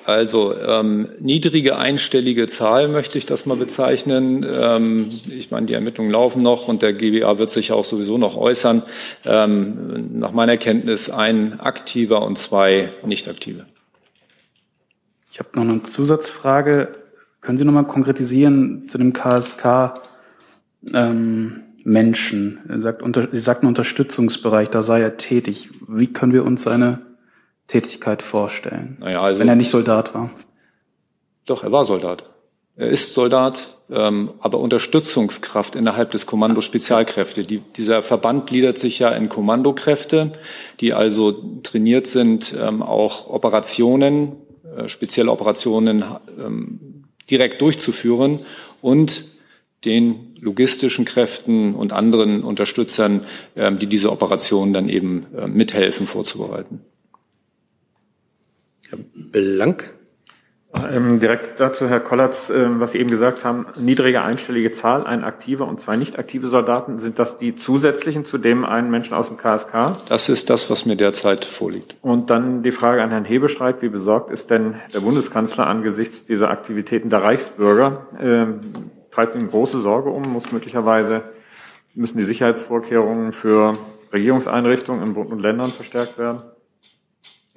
Also ähm, niedrige einstellige Zahl möchte ich das mal bezeichnen. Ähm, ich meine, die Ermittlungen laufen noch und der GBA wird sich auch sowieso noch äußern. Ähm, nach meiner Kenntnis ein aktiver und zwei nicht aktive. Ich habe noch eine Zusatzfrage. Können Sie noch mal konkretisieren zu dem KSK ähm, Menschen? Er sagt, unter, Sie sagten Unterstützungsbereich, da sei er tätig. Wie können wir uns seine Tätigkeit vorstellen, naja, also, wenn er nicht Soldat war? Doch, er war Soldat. Er ist Soldat, ähm, aber Unterstützungskraft innerhalb des Kommando Spezialkräfte. Die, dieser Verband gliedert sich ja in Kommandokräfte, die also trainiert sind, ähm, auch Operationen, äh, spezielle Operationen ähm, direkt durchzuführen und den logistischen Kräften und anderen Unterstützern, ähm, die diese Operationen dann eben äh, mithelfen vorzubereiten. Herr Blank. Ähm, direkt dazu, Herr Kollatz, ähm, was Sie eben gesagt haben, niedrige einstellige Zahl, ein aktiver und zwei nicht aktive Soldaten. Sind das die zusätzlichen zu dem einen Menschen aus dem KSK? Das ist das, was mir derzeit vorliegt. Und dann die Frage an Herrn Hebestreit. Wie besorgt ist denn der Bundeskanzler angesichts dieser Aktivitäten der Reichsbürger? Ähm, treibt ihn große Sorge um? Muss möglicherweise, müssen die Sicherheitsvorkehrungen für Regierungseinrichtungen in Bund und Ländern verstärkt werden?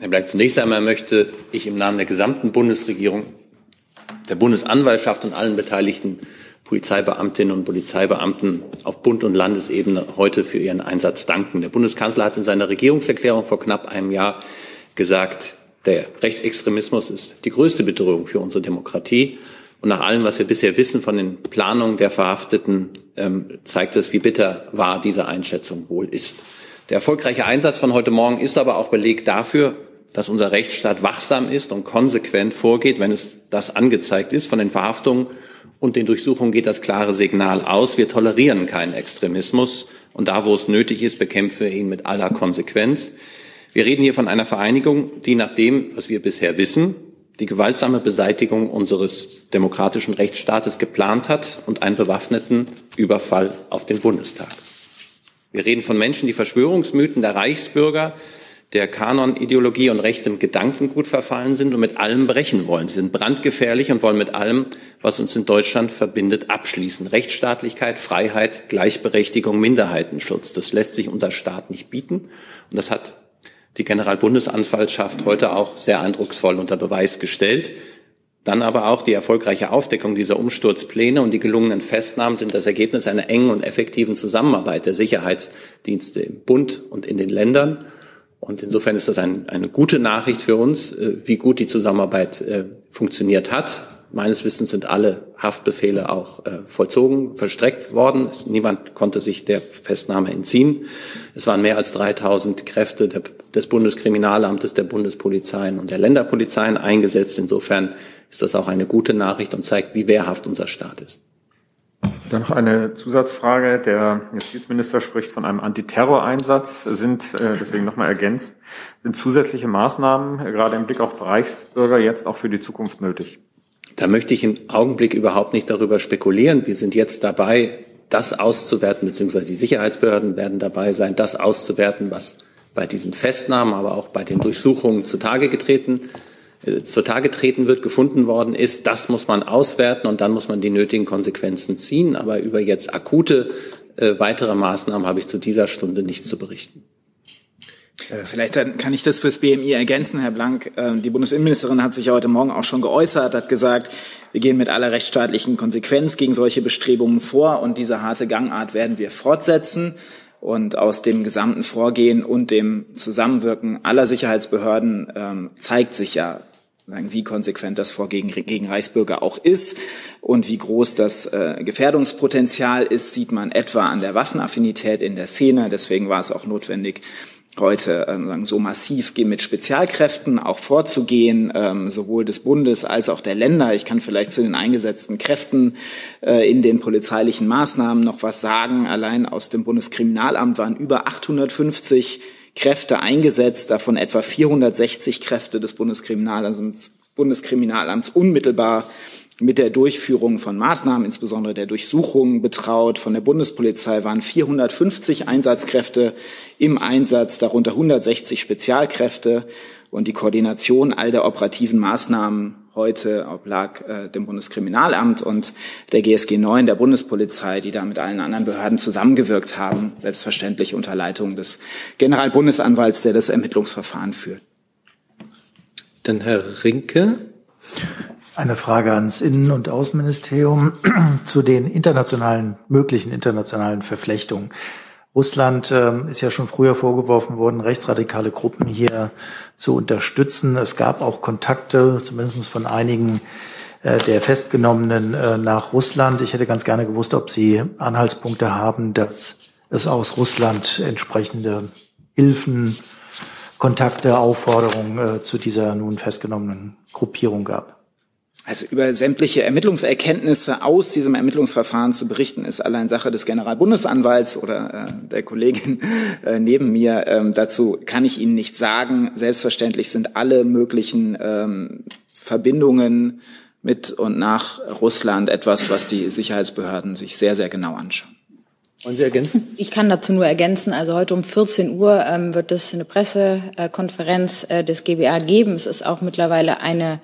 Herr Blank, zunächst einmal möchte ich im Namen der gesamten Bundesregierung, der Bundesanwaltschaft und allen beteiligten Polizeibeamtinnen und Polizeibeamten auf Bund- und Landesebene heute für ihren Einsatz danken. Der Bundeskanzler hat in seiner Regierungserklärung vor knapp einem Jahr gesagt, der Rechtsextremismus ist die größte Bedrohung für unsere Demokratie. Und nach allem, was wir bisher wissen von den Planungen der Verhafteten, ähm, zeigt es, wie bitter wahr diese Einschätzung wohl ist. Der erfolgreiche Einsatz von heute Morgen ist aber auch Beleg dafür, dass unser Rechtsstaat wachsam ist und konsequent vorgeht, wenn es das angezeigt ist. Von den Verhaftungen und den Durchsuchungen geht das klare Signal aus. Wir tolerieren keinen Extremismus und da, wo es nötig ist, bekämpfen wir ihn mit aller Konsequenz. Wir reden hier von einer Vereinigung, die nach dem, was wir bisher wissen, die gewaltsame Beseitigung unseres demokratischen Rechtsstaates geplant hat und einen bewaffneten Überfall auf den Bundestag. Wir reden von Menschen, die Verschwörungsmythen der Reichsbürger der Kanonideologie und rechtem Gedankengut verfallen sind und mit allem brechen wollen. Sie sind brandgefährlich und wollen mit allem, was uns in Deutschland verbindet, abschließen. Rechtsstaatlichkeit, Freiheit, Gleichberechtigung, Minderheitenschutz. Das lässt sich unser Staat nicht bieten. Und das hat die Generalbundesanwaltschaft heute auch sehr eindrucksvoll unter Beweis gestellt. Dann aber auch die erfolgreiche Aufdeckung dieser Umsturzpläne und die gelungenen Festnahmen sind das Ergebnis einer engen und effektiven Zusammenarbeit der Sicherheitsdienste im Bund und in den Ländern. Und insofern ist das ein, eine gute Nachricht für uns, äh, wie gut die Zusammenarbeit äh, funktioniert hat. Meines Wissens sind alle Haftbefehle auch äh, vollzogen, verstreckt worden. Niemand konnte sich der Festnahme entziehen. Es waren mehr als 3000 Kräfte des Bundeskriminalamtes, der Bundespolizeien und der Länderpolizeien eingesetzt. Insofern ist das auch eine gute Nachricht und zeigt, wie wehrhaft unser Staat ist. Dann noch eine Zusatzfrage. Der Justizminister spricht von einem Antiterroreinsatz. Sind, äh, deswegen nochmal ergänzt, sind zusätzliche Maßnahmen, äh, gerade im Blick auf Reichsbürger, jetzt auch für die Zukunft nötig? Da möchte ich im Augenblick überhaupt nicht darüber spekulieren. Wir sind jetzt dabei, das auszuwerten, beziehungsweise die Sicherheitsbehörden werden dabei sein, das auszuwerten, was bei diesen Festnahmen, aber auch bei den Durchsuchungen zutage getreten äh, zutage treten wird, gefunden worden ist. Das muss man auswerten und dann muss man die nötigen Konsequenzen ziehen. Aber über jetzt akute äh, weitere Maßnahmen habe ich zu dieser Stunde nichts zu berichten. Äh, vielleicht kann ich das fürs BMI ergänzen, Herr Blank. Äh, die Bundesinnenministerin hat sich heute Morgen auch schon geäußert, hat gesagt, wir gehen mit aller rechtsstaatlichen Konsequenz gegen solche Bestrebungen vor und diese harte Gangart werden wir fortsetzen. Und aus dem gesamten Vorgehen und dem Zusammenwirken aller Sicherheitsbehörden ähm, zeigt sich ja, wie konsequent das Vorgehen gegen Reichsbürger auch ist und wie groß das äh, Gefährdungspotenzial ist, sieht man etwa an der Waffenaffinität in der Szene. Deswegen war es auch notwendig, heute ähm, so massiv mit Spezialkräften auch vorzugehen, ähm, sowohl des Bundes als auch der Länder. Ich kann vielleicht zu den eingesetzten Kräften äh, in den polizeilichen Maßnahmen noch was sagen. Allein aus dem Bundeskriminalamt waren über 850 Kräfte eingesetzt, davon etwa 460 Kräfte des Bundeskriminalamts, Bundeskriminalamts unmittelbar mit der Durchführung von Maßnahmen, insbesondere der Durchsuchungen, betraut. Von der Bundespolizei waren 450 Einsatzkräfte im Einsatz, darunter 160 Spezialkräfte. Und die Koordination all der operativen Maßnahmen heute oblag äh, dem Bundeskriminalamt und der GSG 9 der Bundespolizei, die da mit allen anderen Behörden zusammengewirkt haben, selbstverständlich unter Leitung des Generalbundesanwalts, der das Ermittlungsverfahren führt. Dann Herr Rinke. Eine Frage ans Innen- und Außenministerium *clears throat* zu den internationalen, möglichen internationalen Verflechtungen. Russland äh, ist ja schon früher vorgeworfen worden, rechtsradikale Gruppen hier zu unterstützen. Es gab auch Kontakte, zumindest von einigen äh, der Festgenommenen äh, nach Russland. Ich hätte ganz gerne gewusst, ob Sie Anhaltspunkte haben, dass es aus Russland entsprechende Hilfen, Kontakte, Aufforderungen äh, zu dieser nun festgenommenen Gruppierung gab. Also über sämtliche Ermittlungserkenntnisse aus diesem Ermittlungsverfahren zu berichten, ist allein Sache des Generalbundesanwalts oder äh, der Kollegin *laughs* äh, neben mir. Ähm, dazu kann ich Ihnen nichts sagen. Selbstverständlich sind alle möglichen ähm, Verbindungen mit und nach Russland etwas, was die Sicherheitsbehörden sich sehr, sehr genau anschauen. Wollen Sie ergänzen? Ich kann dazu nur ergänzen. Also heute um 14 Uhr ähm, wird es eine Pressekonferenz äh, des GBA geben. Es ist auch mittlerweile eine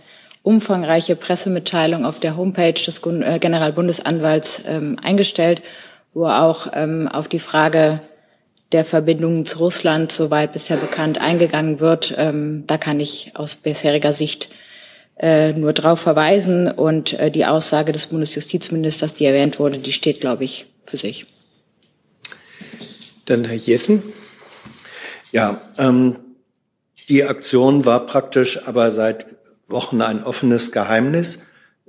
umfangreiche Pressemitteilung auf der Homepage des äh, Generalbundesanwalts ähm, eingestellt, wo auch ähm, auf die Frage der Verbindungen zu Russland, soweit bisher bekannt, eingegangen wird. Ähm, da kann ich aus bisheriger Sicht äh, nur darauf verweisen. Und äh, die Aussage des Bundesjustizministers, die erwähnt wurde, die steht, glaube ich, für sich. Dann Herr Jessen. Ja, ähm, die Aktion war praktisch aber seit Wochen ein offenes Geheimnis.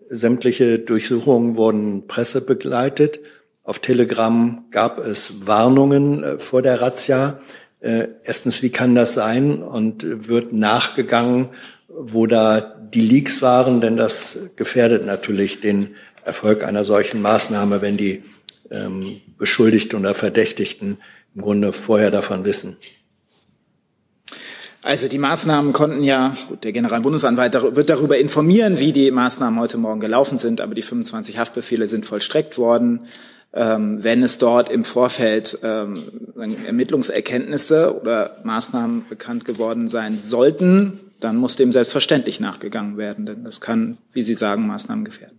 Sämtliche Durchsuchungen wurden pressebegleitet. Auf Telegram gab es Warnungen äh, vor der Razzia. Äh, erstens, wie kann das sein? Und wird nachgegangen, wo da die Leaks waren? Denn das gefährdet natürlich den Erfolg einer solchen Maßnahme, wenn die ähm, Beschuldigten oder Verdächtigten im Grunde vorher davon wissen. Also die Maßnahmen konnten ja, gut, der Generalbundesanwalt wird darüber informieren, wie die Maßnahmen heute Morgen gelaufen sind, aber die 25 Haftbefehle sind vollstreckt worden. Ähm, wenn es dort im Vorfeld ähm, Ermittlungserkenntnisse oder Maßnahmen bekannt geworden sein sollten, dann muss dem selbstverständlich nachgegangen werden, denn das kann, wie Sie sagen, Maßnahmen gefährden.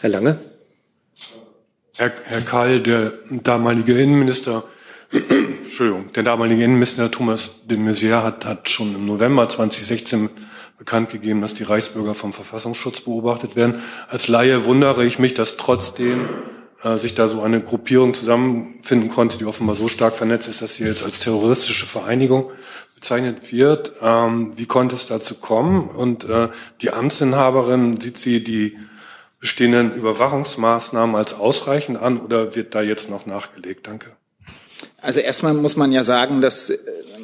Herr Lange. Herr, Herr Karl, der damalige Innenminister, Entschuldigung, der damalige Innenminister Thomas de Maizière hat, hat schon im November 2016 bekannt gegeben, dass die Reichsbürger vom Verfassungsschutz beobachtet werden. Als Laie wundere ich mich, dass trotzdem äh, sich da so eine Gruppierung zusammenfinden konnte, die offenbar so stark vernetzt ist, dass sie jetzt als terroristische Vereinigung bezeichnet wird. Ähm, wie konnte es dazu kommen? Und äh, die Amtsinhaberin, sieht sie die bestehenden Überwachungsmaßnahmen als ausreichend an oder wird da jetzt noch nachgelegt? Danke. Also erstmal muss man ja sagen, dass äh,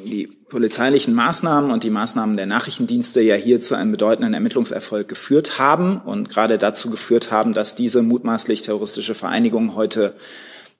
die polizeilichen Maßnahmen und die Maßnahmen der Nachrichtendienste ja hier zu einem bedeutenden Ermittlungserfolg geführt haben und gerade dazu geführt haben, dass diese mutmaßlich terroristische Vereinigung heute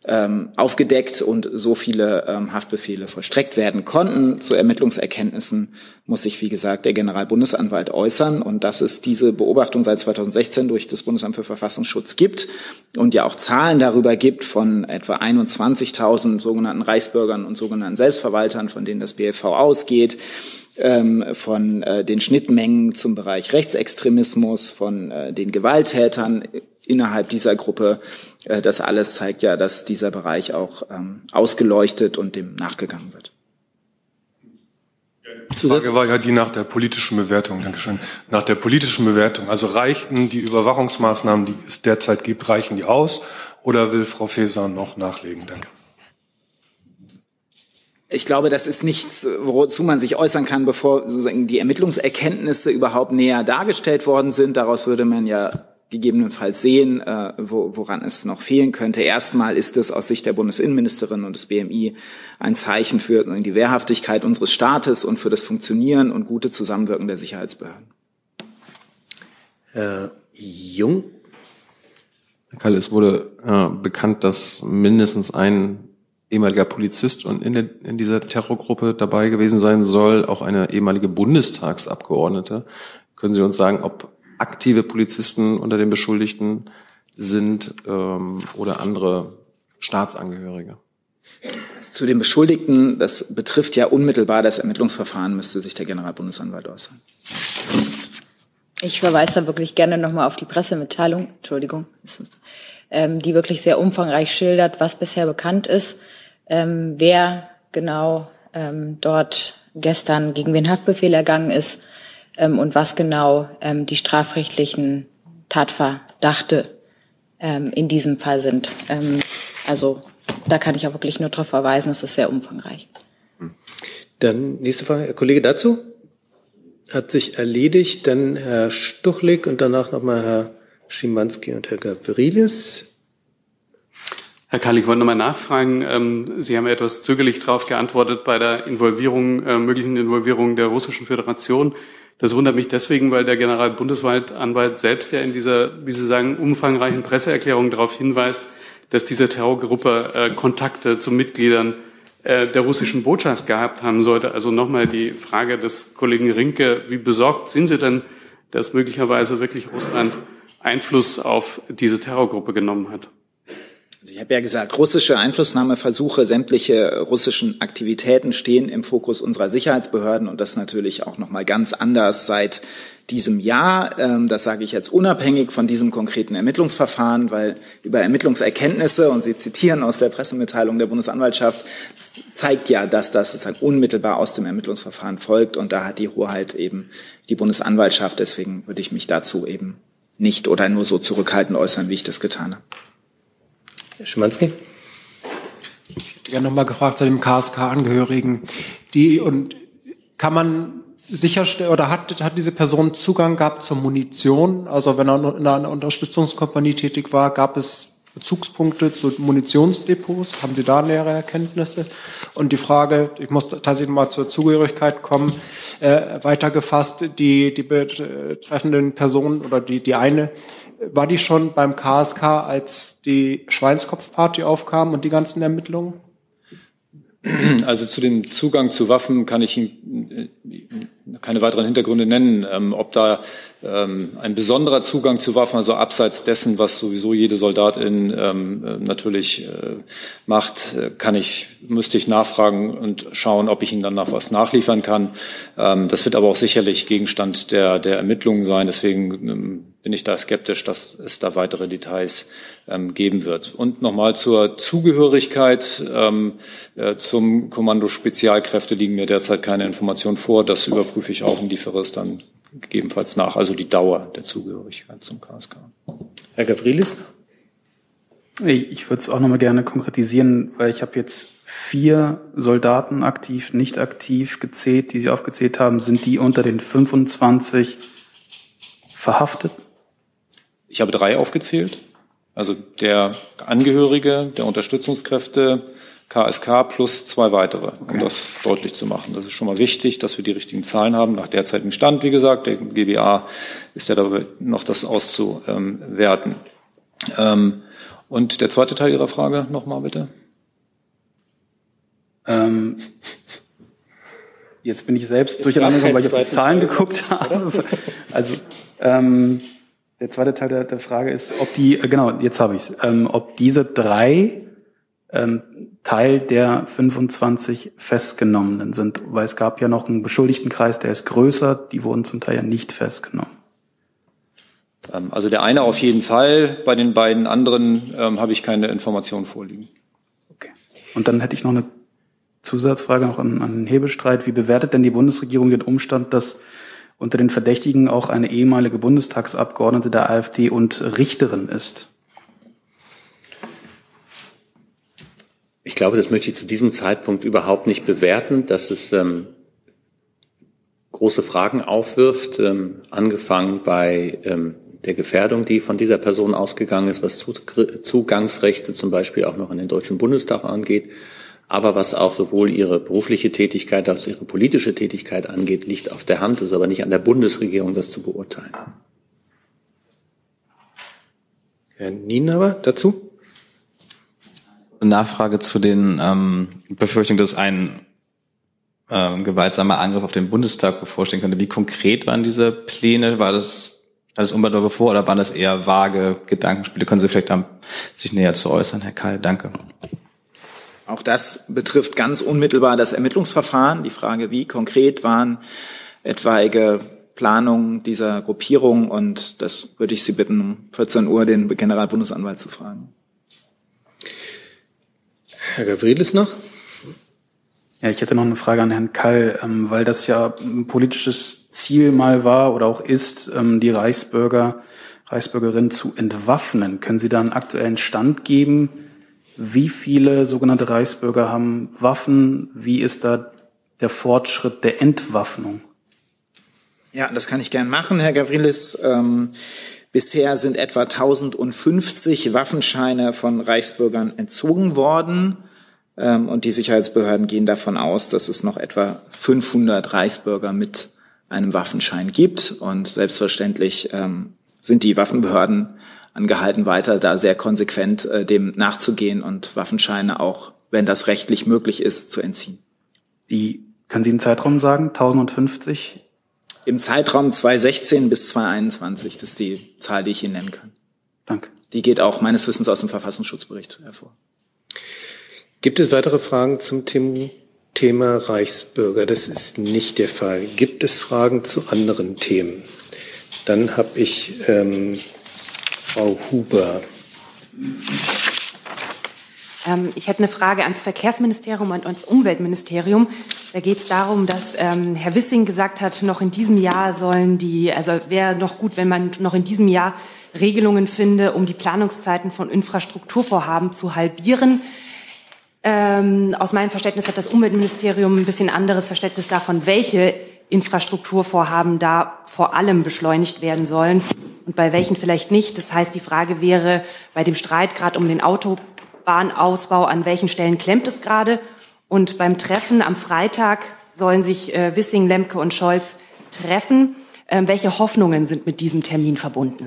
ähm, aufgedeckt und so viele ähm, Haftbefehle vollstreckt werden konnten. Zu Ermittlungserkenntnissen muss sich, wie gesagt, der Generalbundesanwalt äußern und dass es diese Beobachtung seit 2016 durch das Bundesamt für Verfassungsschutz gibt und ja auch Zahlen darüber gibt von etwa 21.000 sogenannten Reichsbürgern und sogenannten Selbstverwaltern, von denen das BFV ausgeht ähm, von äh, den Schnittmengen zum Bereich Rechtsextremismus, von äh, den Gewalttätern innerhalb dieser Gruppe. Äh, das alles zeigt ja, dass dieser Bereich auch ähm, ausgeleuchtet und dem nachgegangen wird. Die Frage war ja die nach der politischen Bewertung. Dankeschön. Nach der politischen Bewertung. Also reichten die Überwachungsmaßnahmen, die es derzeit gibt, reichen die aus? Oder will Frau Faeser noch nachlegen? Danke. Ich glaube, das ist nichts, wozu man sich äußern kann, bevor sozusagen die Ermittlungserkenntnisse überhaupt näher dargestellt worden sind. Daraus würde man ja gegebenenfalls sehen, äh, wo, woran es noch fehlen könnte. Erstmal ist es aus Sicht der Bundesinnenministerin und des BMI ein Zeichen für die Wehrhaftigkeit unseres Staates und für das Funktionieren und gute Zusammenwirken der Sicherheitsbehörden. Herr Jung. Herr Kalle, es wurde äh, bekannt, dass mindestens ein ehemaliger Polizist und in, der, in dieser Terrorgruppe dabei gewesen sein soll, auch eine ehemalige Bundestagsabgeordnete. Können Sie uns sagen, ob aktive Polizisten unter den Beschuldigten sind ähm, oder andere Staatsangehörige. Zu den Beschuldigten, das betrifft ja unmittelbar das Ermittlungsverfahren, müsste sich der Generalbundesanwalt äußern. Ich verweise da wirklich gerne nochmal auf die Pressemitteilung, Entschuldigung, ähm, die wirklich sehr umfangreich schildert, was bisher bekannt ist, ähm, wer genau ähm, dort gestern gegen wen Haftbefehl ergangen ist ähm, und was genau ähm, die strafrechtlichen Tatverdachte ähm, in diesem Fall sind. Ähm, also da kann ich auch wirklich nur darauf verweisen, es ist sehr umfangreich. Dann nächste Frage, Herr Kollege dazu. Hat sich erledigt, dann Herr Stuchlik und danach nochmal Herr Schimanski und Herr Gavrilis. Herr Kahl, ich wollte nochmal nachfragen. Ähm, Sie haben etwas zögerlich darauf geantwortet bei der Involvierung, äh, möglichen Involvierung der Russischen Föderation. Das wundert mich deswegen, weil der Generalbundeswaldanwalt selbst ja in dieser, wie Sie sagen, umfangreichen Presseerklärung darauf hinweist, dass diese Terrorgruppe äh, Kontakte zu Mitgliedern äh, der russischen Botschaft gehabt haben sollte. Also nochmal die Frage des Kollegen Rinke, wie besorgt sind Sie denn, dass möglicherweise wirklich Russland Einfluss auf diese Terrorgruppe genommen hat? Also ich habe ja gesagt, russische Einflussnahmeversuche, sämtliche russischen Aktivitäten stehen im Fokus unserer Sicherheitsbehörden und das natürlich auch noch mal ganz anders seit diesem Jahr. Ähm, das sage ich jetzt unabhängig von diesem konkreten Ermittlungsverfahren, weil über Ermittlungserkenntnisse, und Sie zitieren aus der Pressemitteilung der Bundesanwaltschaft, zeigt ja, dass das sozusagen unmittelbar aus dem Ermittlungsverfahren folgt. Und da hat die Hoheit eben die Bundesanwaltschaft. Deswegen würde ich mich dazu eben nicht oder nur so zurückhaltend äußern, wie ich das getan habe. Herr Schimanski? Ich habe nochmal gefragt zu dem KSK-Angehörigen. Die, und kann man sicherstellen, oder hat, hat diese Person Zugang gehabt zur Munition? Also wenn er in einer Unterstützungskompanie tätig war, gab es Bezugspunkte zu Munitionsdepots? Haben Sie da nähere Erkenntnisse? Und die Frage, ich muss tatsächlich mal zur Zugehörigkeit kommen, äh, weitergefasst, die, die betreffenden Personen oder die, die eine war die schon beim KSK, als die Schweinskopfparty aufkam und die ganzen Ermittlungen? Also zu dem Zugang zu Waffen kann ich Ihnen äh, keine weiteren Hintergründe nennen. Ähm, ob da ein besonderer Zugang zu Waffen, also abseits dessen, was sowieso jede Soldatin ähm, äh, natürlich äh, macht, äh, kann ich, müsste ich nachfragen und schauen, ob ich Ihnen dann noch was nachliefern kann. Ähm, das wird aber auch sicherlich Gegenstand der, der Ermittlungen sein. Deswegen ähm, bin ich da skeptisch, dass es da weitere Details ähm, geben wird. Und nochmal zur Zugehörigkeit ähm, äh, zum Kommando Spezialkräfte liegen mir derzeit keine Informationen vor. Das überprüfe ich auch und liefere es dann gegebenenfalls nach, also die Dauer der Zugehörigkeit zum KSK. Herr Gavrilis? Ich würde es auch nochmal gerne konkretisieren, weil ich habe jetzt vier Soldaten aktiv, nicht aktiv gezählt, die Sie aufgezählt haben. Sind die unter den 25 verhaftet? Ich habe drei aufgezählt. Also der Angehörige, der Unterstützungskräfte, KSK plus zwei weitere, um das deutlich zu machen. Das ist schon mal wichtig, dass wir die richtigen Zahlen haben. Nach derzeitigem Stand, wie gesagt, der GBA ist ja dabei noch das auszuwerten. Ähm, und der zweite Teil Ihrer Frage nochmal bitte. Ähm, jetzt bin ich selbst durcheinander, weil ich auf die Zahlen geguckt *laughs* habe. Also ähm, der zweite Teil der, der Frage ist, ob die, äh, genau, jetzt habe ich es, ähm, ob diese drei ähm, Teil der 25 Festgenommenen sind, weil es gab ja noch einen Beschuldigtenkreis, der ist größer, die wurden zum Teil ja nicht festgenommen. Ähm, also der eine auf jeden Fall, bei den beiden anderen ähm, habe ich keine Informationen vorliegen. Okay. Und dann hätte ich noch eine Zusatzfrage noch an, an Hebestreit. Wie bewertet denn die Bundesregierung den Umstand, dass unter den Verdächtigen auch eine ehemalige Bundestagsabgeordnete der AfD und Richterin ist? Ich glaube, das möchte ich zu diesem Zeitpunkt überhaupt nicht bewerten, dass es ähm, große Fragen aufwirft, ähm, angefangen bei ähm, der Gefährdung, die von dieser Person ausgegangen ist, was Zugangsrechte zum Beispiel auch noch in den Deutschen Bundestag angeht. Aber was auch sowohl ihre berufliche Tätigkeit als auch ihre politische Tätigkeit angeht, liegt auf der Hand. Ist aber nicht an der Bundesregierung, das zu beurteilen. Herr Nienaber dazu? Nachfrage zu den ähm, Befürchtungen, dass ein ähm, gewaltsamer Angriff auf den Bundestag bevorstehen könnte. Wie konkret waren diese Pläne? War das unmittelbar bevor oder waren das eher vage Gedankenspiele? Können Sie vielleicht sich näher zu äußern, Herr Kall? Danke. Auch das betrifft ganz unmittelbar das Ermittlungsverfahren. Die Frage, wie konkret waren etwaige Planungen dieser Gruppierung. Und das würde ich Sie bitten, um 14 Uhr den Generalbundesanwalt zu fragen. Herr Gavrilis noch? Ja, ich hätte noch eine Frage an Herrn Kall, ähm, weil das ja ein politisches Ziel mal war oder auch ist, ähm, die Reichsbürger, Reichsbürgerinnen zu entwaffnen. Können Sie da einen aktuellen Stand geben? Wie viele sogenannte Reichsbürger haben Waffen? Wie ist da der Fortschritt der Entwaffnung? Ja, das kann ich gern machen, Herr Gavrilis. Ähm, bisher sind etwa 1050 Waffenscheine von Reichsbürgern entzogen worden. Ähm, und die Sicherheitsbehörden gehen davon aus, dass es noch etwa 500 Reichsbürger mit einem Waffenschein gibt. Und selbstverständlich ähm, sind die Waffenbehörden angehalten, weiter da sehr konsequent äh, dem nachzugehen und Waffenscheine auch, wenn das rechtlich möglich ist, zu entziehen. Die, können Sie einen Zeitraum sagen? 1050? Im Zeitraum 2016 bis 2021, das ist die Zahl, die ich Ihnen nennen kann. Danke. Die geht auch meines Wissens aus dem Verfassungsschutzbericht hervor. Gibt es weitere Fragen zum Thema Reichsbürger? Das ist nicht der Fall. Gibt es Fragen zu anderen Themen? Dann habe ich ähm, Frau Huber. Ähm, ich hätte eine Frage ans Verkehrsministerium und ans Umweltministerium. Da geht es darum, dass ähm, Herr Wissing gesagt hat, noch in diesem Jahr sollen die, also wäre noch gut, wenn man noch in diesem Jahr Regelungen finde, um die Planungszeiten von Infrastrukturvorhaben zu halbieren. Ähm, aus meinem Verständnis hat das Umweltministerium ein bisschen anderes Verständnis davon, welche Infrastrukturvorhaben da vor allem beschleunigt werden sollen und bei welchen vielleicht nicht. Das heißt, die Frage wäre bei dem Streit gerade um den Autobahnausbau, an welchen Stellen klemmt es gerade? Und beim Treffen am Freitag sollen sich äh, Wissing, Lemke und Scholz treffen. Ähm, welche Hoffnungen sind mit diesem Termin verbunden?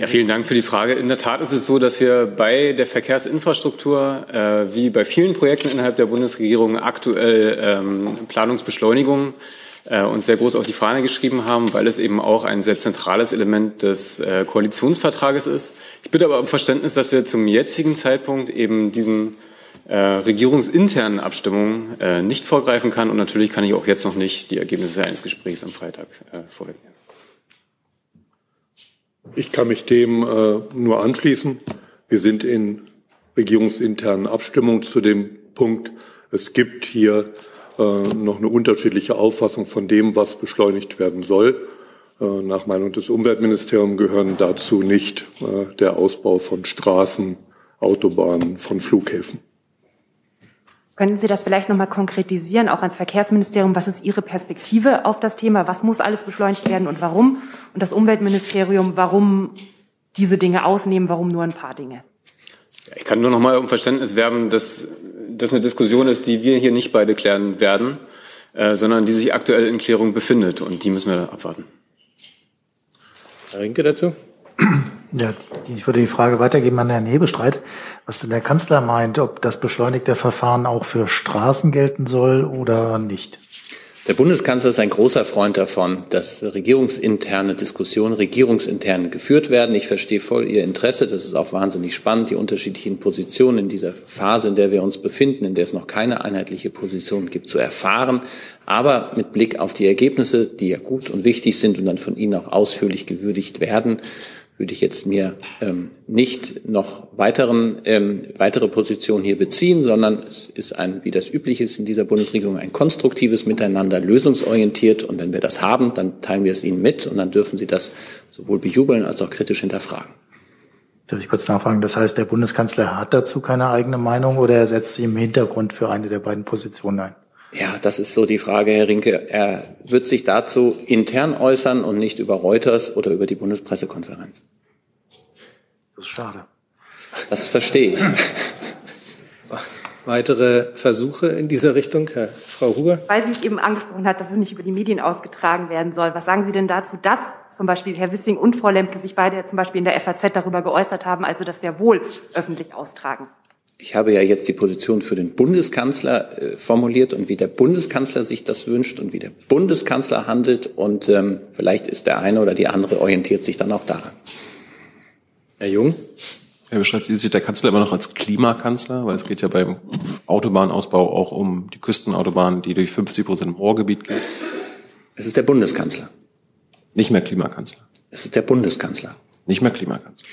Ja, vielen Dank für die Frage. In der Tat ist es so, dass wir bei der Verkehrsinfrastruktur, äh, wie bei vielen Projekten innerhalb der Bundesregierung, aktuell ähm, Planungsbeschleunigungen äh, uns sehr groß auf die Fahne geschrieben haben, weil es eben auch ein sehr zentrales Element des äh, Koalitionsvertrages ist. Ich bitte aber um Verständnis, dass wir zum jetzigen Zeitpunkt eben diesen äh, regierungsinternen Abstimmungen äh, nicht vorgreifen kann. Und natürlich kann ich auch jetzt noch nicht die Ergebnisse eines Gesprächs am Freitag äh, vorwegnehmen. Ich kann mich dem äh, nur anschließen. Wir sind in regierungsinternen Abstimmungen zu dem Punkt. Es gibt hier äh, noch eine unterschiedliche Auffassung von dem, was beschleunigt werden soll. Äh, nach Meinung des Umweltministeriums gehören dazu nicht äh, der Ausbau von Straßen, Autobahnen, von Flughäfen. Können Sie das vielleicht noch mal konkretisieren, auch ans Verkehrsministerium? Was ist Ihre Perspektive auf das Thema? Was muss alles beschleunigt werden und warum? Und das Umweltministerium, warum diese Dinge ausnehmen, warum nur ein paar Dinge? Ich kann nur noch mal um Verständnis werben, dass das eine Diskussion ist, die wir hier nicht beide klären werden, äh, sondern die sich aktuell in Klärung befindet. Und die müssen wir abwarten. Herr Rinke dazu? Ja, ich würde die Frage weitergeben an Herrn Hebestreit, was denn der Kanzler meint, ob das beschleunigte Verfahren auch für Straßen gelten soll oder nicht. Der Bundeskanzler ist ein großer Freund davon, dass regierungsinterne Diskussionen regierungsintern geführt werden. Ich verstehe voll Ihr Interesse. Das ist auch wahnsinnig spannend, die unterschiedlichen Positionen in dieser Phase, in der wir uns befinden, in der es noch keine einheitliche Position gibt, zu erfahren. Aber mit Blick auf die Ergebnisse, die ja gut und wichtig sind und dann von Ihnen auch ausführlich gewürdigt werden, würde ich jetzt mir ähm, nicht noch weiteren, ähm, weitere Positionen hier beziehen, sondern es ist ein, wie das üblich ist in dieser Bundesregierung, ein konstruktives Miteinander, lösungsorientiert. Und wenn wir das haben, dann teilen wir es Ihnen mit und dann dürfen Sie das sowohl bejubeln als auch kritisch hinterfragen. Darf ich kurz nachfragen? Das heißt, der Bundeskanzler hat dazu keine eigene Meinung oder er setzt sich im Hintergrund für eine der beiden Positionen ein? Ja, das ist so die Frage, Herr Rinke. Er wird sich dazu intern äußern und nicht über Reuters oder über die Bundespressekonferenz. Das ist schade. Das verstehe ich. *laughs* Weitere Versuche in dieser Richtung, Herr, Frau Huber? Weil sie es eben angesprochen hat, dass es nicht über die Medien ausgetragen werden soll. Was sagen Sie denn dazu, dass zum Beispiel Herr Wissing und Frau Lemke sich beide zum Beispiel in der FAZ darüber geäußert haben, also das sehr wohl öffentlich austragen? Ich habe ja jetzt die Position für den Bundeskanzler äh, formuliert und wie der Bundeskanzler sich das wünscht und wie der Bundeskanzler handelt. Und ähm, vielleicht ist der eine oder die andere orientiert sich dann auch daran. Herr Jung? Herr beschreibt sich der Kanzler immer noch als Klimakanzler, weil es geht ja beim Autobahnausbau auch um die Küstenautobahn, die durch 50 Prozent im Ruhrgebiet geht. Es ist der Bundeskanzler. Nicht mehr Klimakanzler. Es ist der Bundeskanzler. Nicht mehr Klimakanzler.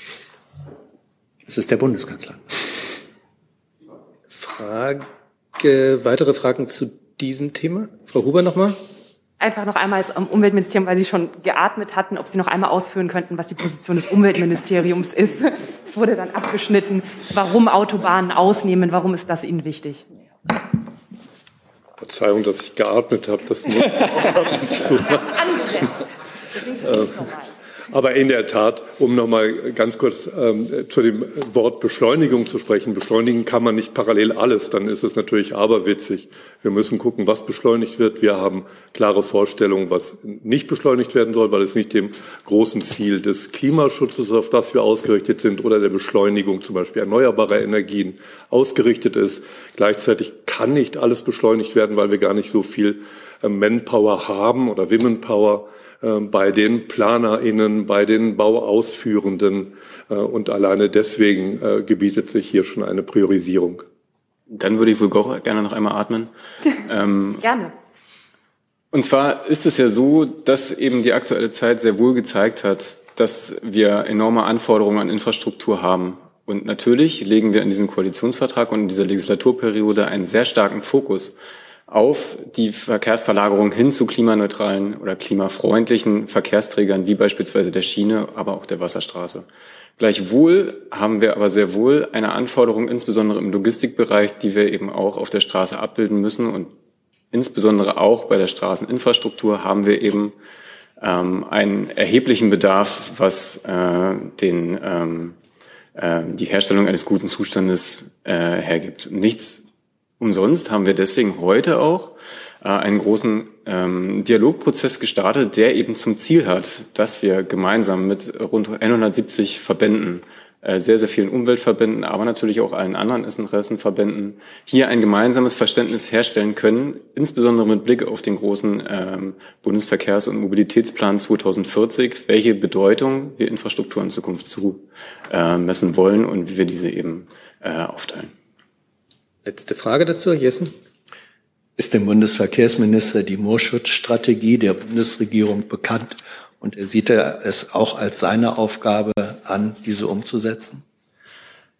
Es ist der Bundeskanzler. Frage, weitere Fragen zu diesem Thema? Frau Huber nochmal? Einfach noch einmal als Umweltministerium, weil Sie schon geatmet hatten, ob Sie noch einmal ausführen könnten, was die Position des Umweltministeriums ist. Es wurde dann abgeschnitten. Warum Autobahnen ausnehmen? Warum ist das Ihnen wichtig? Verzeihung, dass ich geatmet habe. Das muss auch ab und zu. *laughs* Aber in der Tat, um noch mal ganz kurz ähm, zu dem Wort Beschleunigung zu sprechen. Beschleunigen kann man nicht parallel alles, dann ist es natürlich aberwitzig. Wir müssen gucken, was beschleunigt wird. Wir haben klare Vorstellungen, was nicht beschleunigt werden soll, weil es nicht dem großen Ziel des Klimaschutzes, auf das wir ausgerichtet sind, oder der Beschleunigung zum Beispiel erneuerbarer Energien ausgerichtet ist. Gleichzeitig kann nicht alles beschleunigt werden, weil wir gar nicht so viel äh, Manpower haben oder Womenpower bei den PlanerInnen, bei den Bauausführenden. Äh, und alleine deswegen äh, gebietet sich hier schon eine Priorisierung. Dann würde ich wohl auch gerne noch einmal atmen. *laughs* ähm, gerne. Und zwar ist es ja so, dass eben die aktuelle Zeit sehr wohl gezeigt hat, dass wir enorme Anforderungen an Infrastruktur haben. Und natürlich legen wir in diesem Koalitionsvertrag und in dieser Legislaturperiode einen sehr starken Fokus auf die Verkehrsverlagerung hin zu klimaneutralen oder klimafreundlichen Verkehrsträgern, wie beispielsweise der Schiene, aber auch der Wasserstraße. Gleichwohl haben wir aber sehr wohl eine Anforderung, insbesondere im Logistikbereich, die wir eben auch auf der Straße abbilden müssen. Und insbesondere auch bei der Straßeninfrastruktur haben wir eben ähm, einen erheblichen Bedarf, was äh, den, ähm, äh, die Herstellung eines guten Zustandes äh, hergibt. Nichts Umsonst haben wir deswegen heute auch äh, einen großen ähm, Dialogprozess gestartet, der eben zum Ziel hat, dass wir gemeinsam mit rund 170 Verbänden, äh, sehr, sehr vielen Umweltverbänden, aber natürlich auch allen anderen Interessenverbänden, hier ein gemeinsames Verständnis herstellen können, insbesondere mit Blick auf den großen ähm, Bundesverkehrs- und Mobilitätsplan 2040, welche Bedeutung wir Infrastruktur in Zukunft zumessen äh, wollen und wie wir diese eben äh, aufteilen. Letzte Frage dazu, Jessen. Ist dem Bundesverkehrsminister die Moorschutzstrategie der Bundesregierung bekannt und er sieht er es auch als seine Aufgabe an, diese umzusetzen?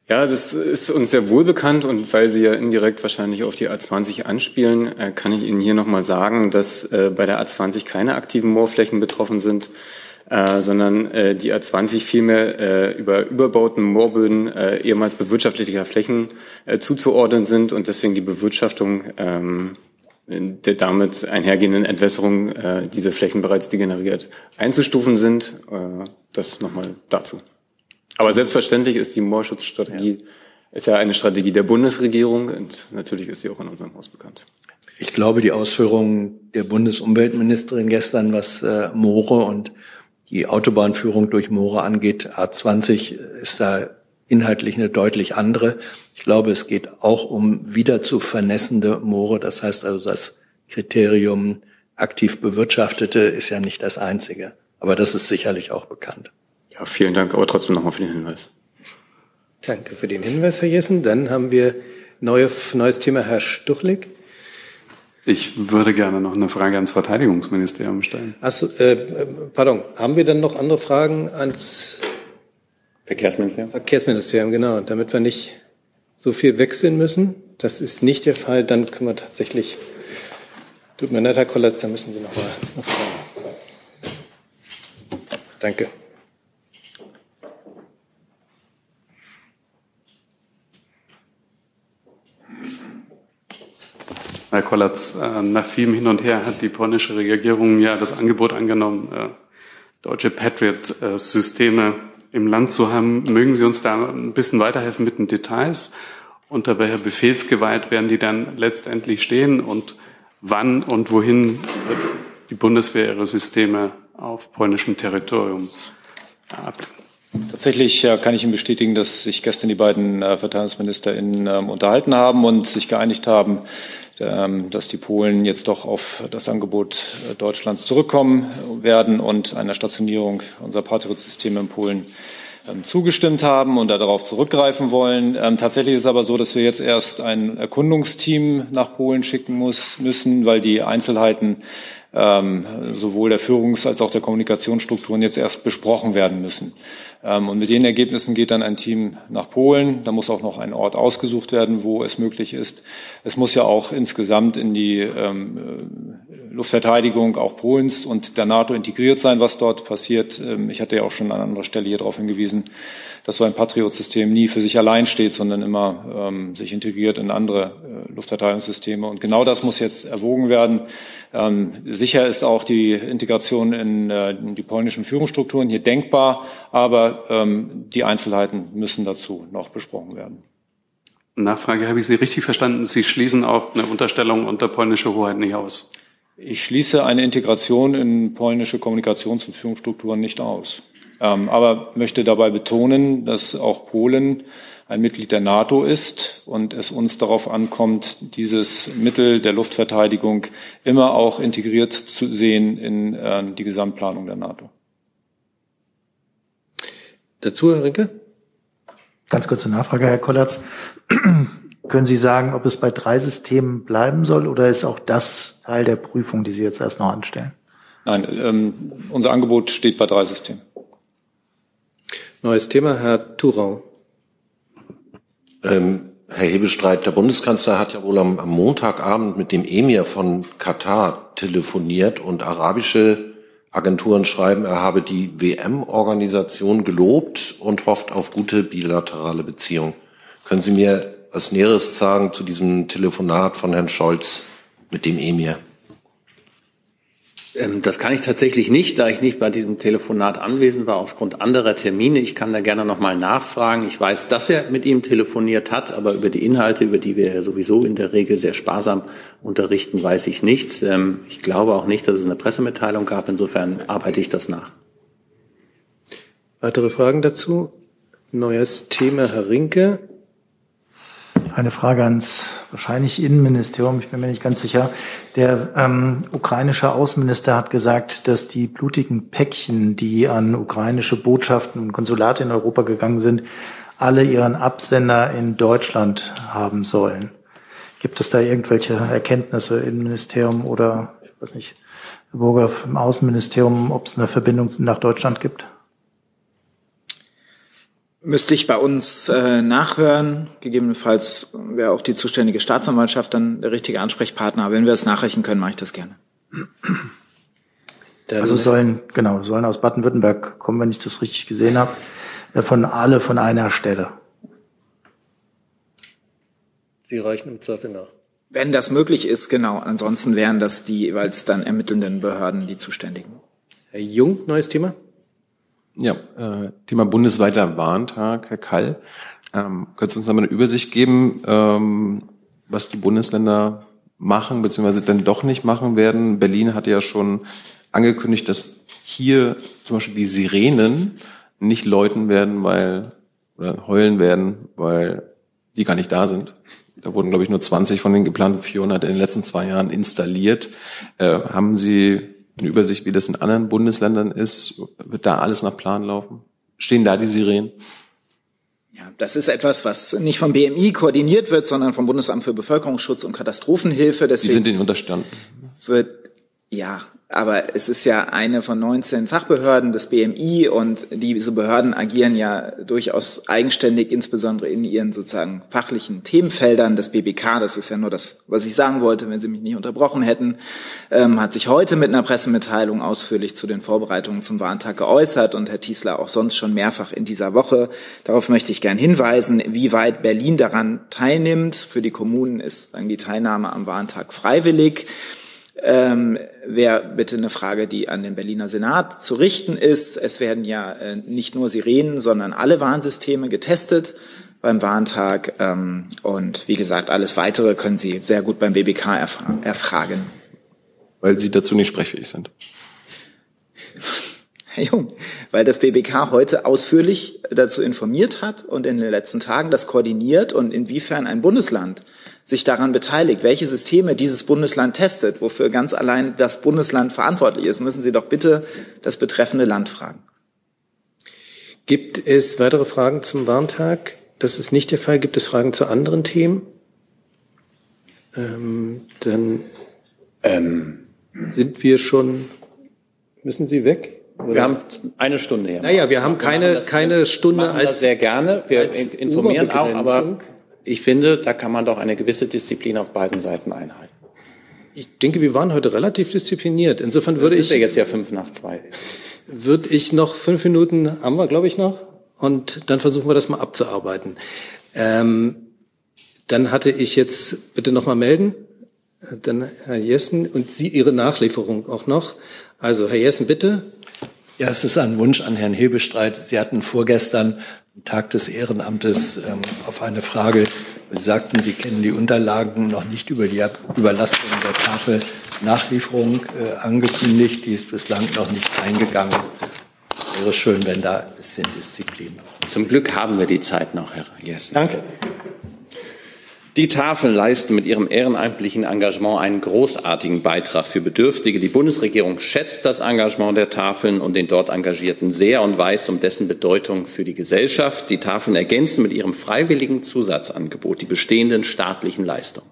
Ja, das ist uns sehr wohl bekannt und weil Sie ja indirekt wahrscheinlich auf die A20 anspielen, äh, kann ich Ihnen hier nochmal sagen, dass äh, bei der A20 keine aktiven Moorflächen betroffen sind äh, sondern äh, die A20 vielmehr äh, über überbauten Moorböden äh, ehemals bewirtschaftlicher Flächen äh, zuzuordnen sind und deswegen die Bewirtschaftung ähm, der damit einhergehenden Entwässerung äh, diese Flächen bereits degeneriert einzustufen sind. Äh, das nochmal dazu. Aber selbstverständlich ist die Moorschutzstrategie ja. ist ja eine Strategie der Bundesregierung und natürlich ist sie auch in unserem Haus bekannt. Ich glaube, die Ausführungen der Bundesumweltministerin gestern, was äh, Moore und die Autobahnführung durch Moore angeht. A20 ist da inhaltlich eine deutlich andere. Ich glaube, es geht auch um wieder zu vernässende Moore. Das heißt also, das Kriterium aktiv bewirtschaftete ist ja nicht das einzige. Aber das ist sicherlich auch bekannt. Ja, vielen Dank, aber trotzdem nochmal für den Hinweis. Danke für den Hinweis, Herr Jessen. Dann haben wir neue, neues Thema, Herr Stuchlik. Ich würde gerne noch eine Frage ans Verteidigungsministerium stellen. Achso, äh, pardon, haben wir dann noch andere Fragen ans Verkehrsministerium? Verkehrsministerium, genau, damit wir nicht so viel wechseln müssen. Das ist nicht der Fall. Dann können wir tatsächlich, tut mir leid, Herr Kollatz, dann müssen Sie noch mal noch fragen. Danke. Herr Kollatz, äh, nach vielem Hin und Her hat die polnische Regierung ja das Angebot angenommen, äh, deutsche Patriot-Systeme im Land zu haben. Mögen Sie uns da ein bisschen weiterhelfen mit den Details? Unter welcher Befehlsgewalt werden die dann letztendlich stehen und wann und wohin wird die Bundeswehr ihre Systeme auf polnischem Territorium ablegen? Tatsächlich kann ich Ihnen bestätigen, dass sich gestern die beiden äh, VerteidigungsministerInnen ähm, unterhalten haben und sich geeinigt haben, dass die Polen jetzt doch auf das Angebot äh, Deutschlands zurückkommen werden und einer Stationierung unserer Patriot-Systeme in Polen ähm, zugestimmt haben und darauf zurückgreifen wollen. tatsächlich ist es aber so, dass wir jetzt erst ein Erkundungsteam nach Polen schicken muss, müssen, weil die Einzelheiten ähm, sowohl der Führungs- als auch der Kommunikationsstrukturen jetzt erst besprochen werden müssen. Ähm, und mit den Ergebnissen geht dann ein Team nach Polen. Da muss auch noch ein Ort ausgesucht werden, wo es möglich ist. Es muss ja auch insgesamt in die ähm, äh, Luftverteidigung auch Polens und der NATO integriert sein, was dort passiert. Ähm, ich hatte ja auch schon an anderer Stelle hier darauf hingewiesen, dass so ein Patriot-System nie für sich allein steht, sondern immer sich integriert in andere äh, Luftverteidigungssysteme. Und genau das muss jetzt erwogen werden. Sicher ist auch die Integration in, äh, in die polnischen Führungsstrukturen hier denkbar, aber ähm, die Einzelheiten müssen dazu noch besprochen werden. Nachfrage, habe ich Sie richtig verstanden? Sie schließen auch eine Unterstellung unter polnische Hoheit nicht aus? Ich schließe eine Integration in polnische Kommunikations- und Führungsstrukturen nicht aus. Ähm, aber möchte dabei betonen, dass auch Polen ein Mitglied der NATO ist und es uns darauf ankommt, dieses Mittel der Luftverteidigung immer auch integriert zu sehen in äh, die Gesamtplanung der NATO. Dazu, Herr Rinke? Ganz kurze Nachfrage, Herr Kollatz. *clears throat* Können Sie sagen, ob es bei drei Systemen bleiben soll oder ist auch das Teil der Prüfung, die Sie jetzt erst noch anstellen? Nein, ähm, unser Angebot steht bei drei Systemen. Neues Thema, Herr Thurau. Ähm, Herr Hebestreit, der Bundeskanzler hat ja wohl am, am, Montagabend mit dem Emir von Katar telefoniert und arabische Agenturen schreiben, er habe die WM-Organisation gelobt und hofft auf gute bilaterale Beziehungen. Können Sie mir was Näheres sagen zu diesem Telefonat von Herrn Scholz mit dem Emir? Ähm, das kann ich tatsächlich nicht, da ich nicht bei diesem Telefonat anwesend war aufgrund anderer Termine. Ich kann da gerne noch mal nachfragen. Ich weiß, dass er mit ihm telefoniert hat, aber über die Inhalte, über die wir sowieso in der Regel sehr sparsam unterrichten, weiß ich nichts. Ähm, ich glaube auch nicht, dass es eine Pressemitteilung gab. Insofern arbeite ich das nach. Weitere Fragen dazu? Neues Thema, Herr Rinke. Eine Frage ans wahrscheinlich Innenministerium, ich bin mir nicht ganz sicher. Der ähm, ukrainische Außenminister hat gesagt, dass die blutigen Päckchen, die an ukrainische Botschaften und Konsulate in Europa gegangen sind, alle ihren Absender in Deutschland haben sollen. Gibt es da irgendwelche Erkenntnisse im Ministerium oder, ich weiß nicht, Burger im Außenministerium, ob es eine Verbindung nach Deutschland gibt? Müsste ich bei uns äh, nachhören. Gegebenenfalls wäre auch die zuständige Staatsanwaltschaft dann der richtige Ansprechpartner. Wenn wir es nachreichen können, mache ich das gerne. also sollen, genau, sollen aus Baden-Württemberg kommen, wenn ich das richtig gesehen habe, äh, von alle von einer Stelle. Sie reichen im Zweifel nach. Wenn das möglich ist, genau. Ansonsten wären das die jeweils dann ermittelnden Behörden die zuständigen. Herr Jung, neues Thema? Ja, äh, Thema bundesweiter Warntag, Herr Kall. Ähm, können Sie uns nochmal eine Übersicht geben, ähm, was die Bundesländer machen, beziehungsweise dann doch nicht machen werden? Berlin hatte ja schon angekündigt, dass hier zum Beispiel die Sirenen nicht läuten werden, weil, oder heulen werden, weil die gar nicht da sind. Da wurden, glaube ich, nur 20 von den geplanten 400 in den letzten zwei Jahren installiert. Äh, haben Sie eine Übersicht, wie das in anderen Bundesländern ist? Wird da alles nach Plan laufen? Stehen da die Sirenen? Ja, das ist etwas, was nicht vom BMI koordiniert wird, sondern vom Bundesamt für Bevölkerungsschutz und Katastrophenhilfe. Deswegen die sind ihnen unterstanden. Wird, ja, aber es ist ja eine von 19 Fachbehörden des BMI und diese Behörden agieren ja durchaus eigenständig, insbesondere in ihren sozusagen fachlichen Themenfeldern. Das BBK, das ist ja nur das, was ich sagen wollte, wenn Sie mich nicht unterbrochen hätten, ähm, hat sich heute mit einer Pressemitteilung ausführlich zu den Vorbereitungen zum Warntag geäußert und Herr Tiesler auch sonst schon mehrfach in dieser Woche. Darauf möchte ich gern hinweisen, wie weit Berlin daran teilnimmt. Für die Kommunen ist dann die Teilnahme am Warntag freiwillig ähm, wäre bitte eine Frage, die an den Berliner Senat zu richten ist. Es werden ja äh, nicht nur Sirenen, sondern alle Warnsysteme getestet beim Warntag. Ähm, und wie gesagt, alles Weitere können Sie sehr gut beim BBK erfragen. Weil Sie dazu nicht sprechfähig sind. *laughs* Herr Jung, weil das BBK heute ausführlich dazu informiert hat und in den letzten Tagen das koordiniert und inwiefern ein Bundesland sich daran beteiligt, welche Systeme dieses Bundesland testet, wofür ganz allein das Bundesland verantwortlich ist, müssen Sie doch bitte das betreffende Land fragen. Gibt es weitere Fragen zum Warntag? Das ist nicht der Fall. Gibt es Fragen zu anderen Themen? Ähm, dann ähm, sind wir schon. Müssen Sie weg? Oder? Wir haben eine Stunde her. Naja, wir haben keine, das, keine Stunde als. sehr gerne. Wir informieren auch, aber ich finde, da kann man doch eine gewisse Disziplin auf beiden Seiten einhalten. Ich denke, wir waren heute relativ diszipliniert. Insofern würde ich. Ja jetzt ja fünf nach zwei. Würde ich noch fünf Minuten haben wir, glaube ich, noch. Und dann versuchen wir das mal abzuarbeiten. Ähm, dann hatte ich jetzt, bitte nochmal melden, dann Herr Jessen und Sie Ihre Nachlieferung auch noch. Also Herr Jessen, bitte. Ja, es ist ein Wunsch an Herrn Hebestreit. Sie hatten vorgestern Tag des Ehrenamtes ähm, auf eine Frage, Sie sagten, Sie kennen die Unterlagen noch nicht über die Überlastung der Tafel Nachlieferung äh, angekündigt. Die ist bislang noch nicht eingegangen. Wäre schön, wenn da ein bisschen Disziplin. Zum Glück haben wir die Zeit noch, Herr Jessen. Danke. Die Tafeln leisten mit ihrem ehrenamtlichen Engagement einen großartigen Beitrag für Bedürftige. Die Bundesregierung schätzt das Engagement der Tafeln und den dort Engagierten sehr und weiß um dessen Bedeutung für die Gesellschaft. Die Tafeln ergänzen mit ihrem freiwilligen Zusatzangebot die bestehenden staatlichen Leistungen.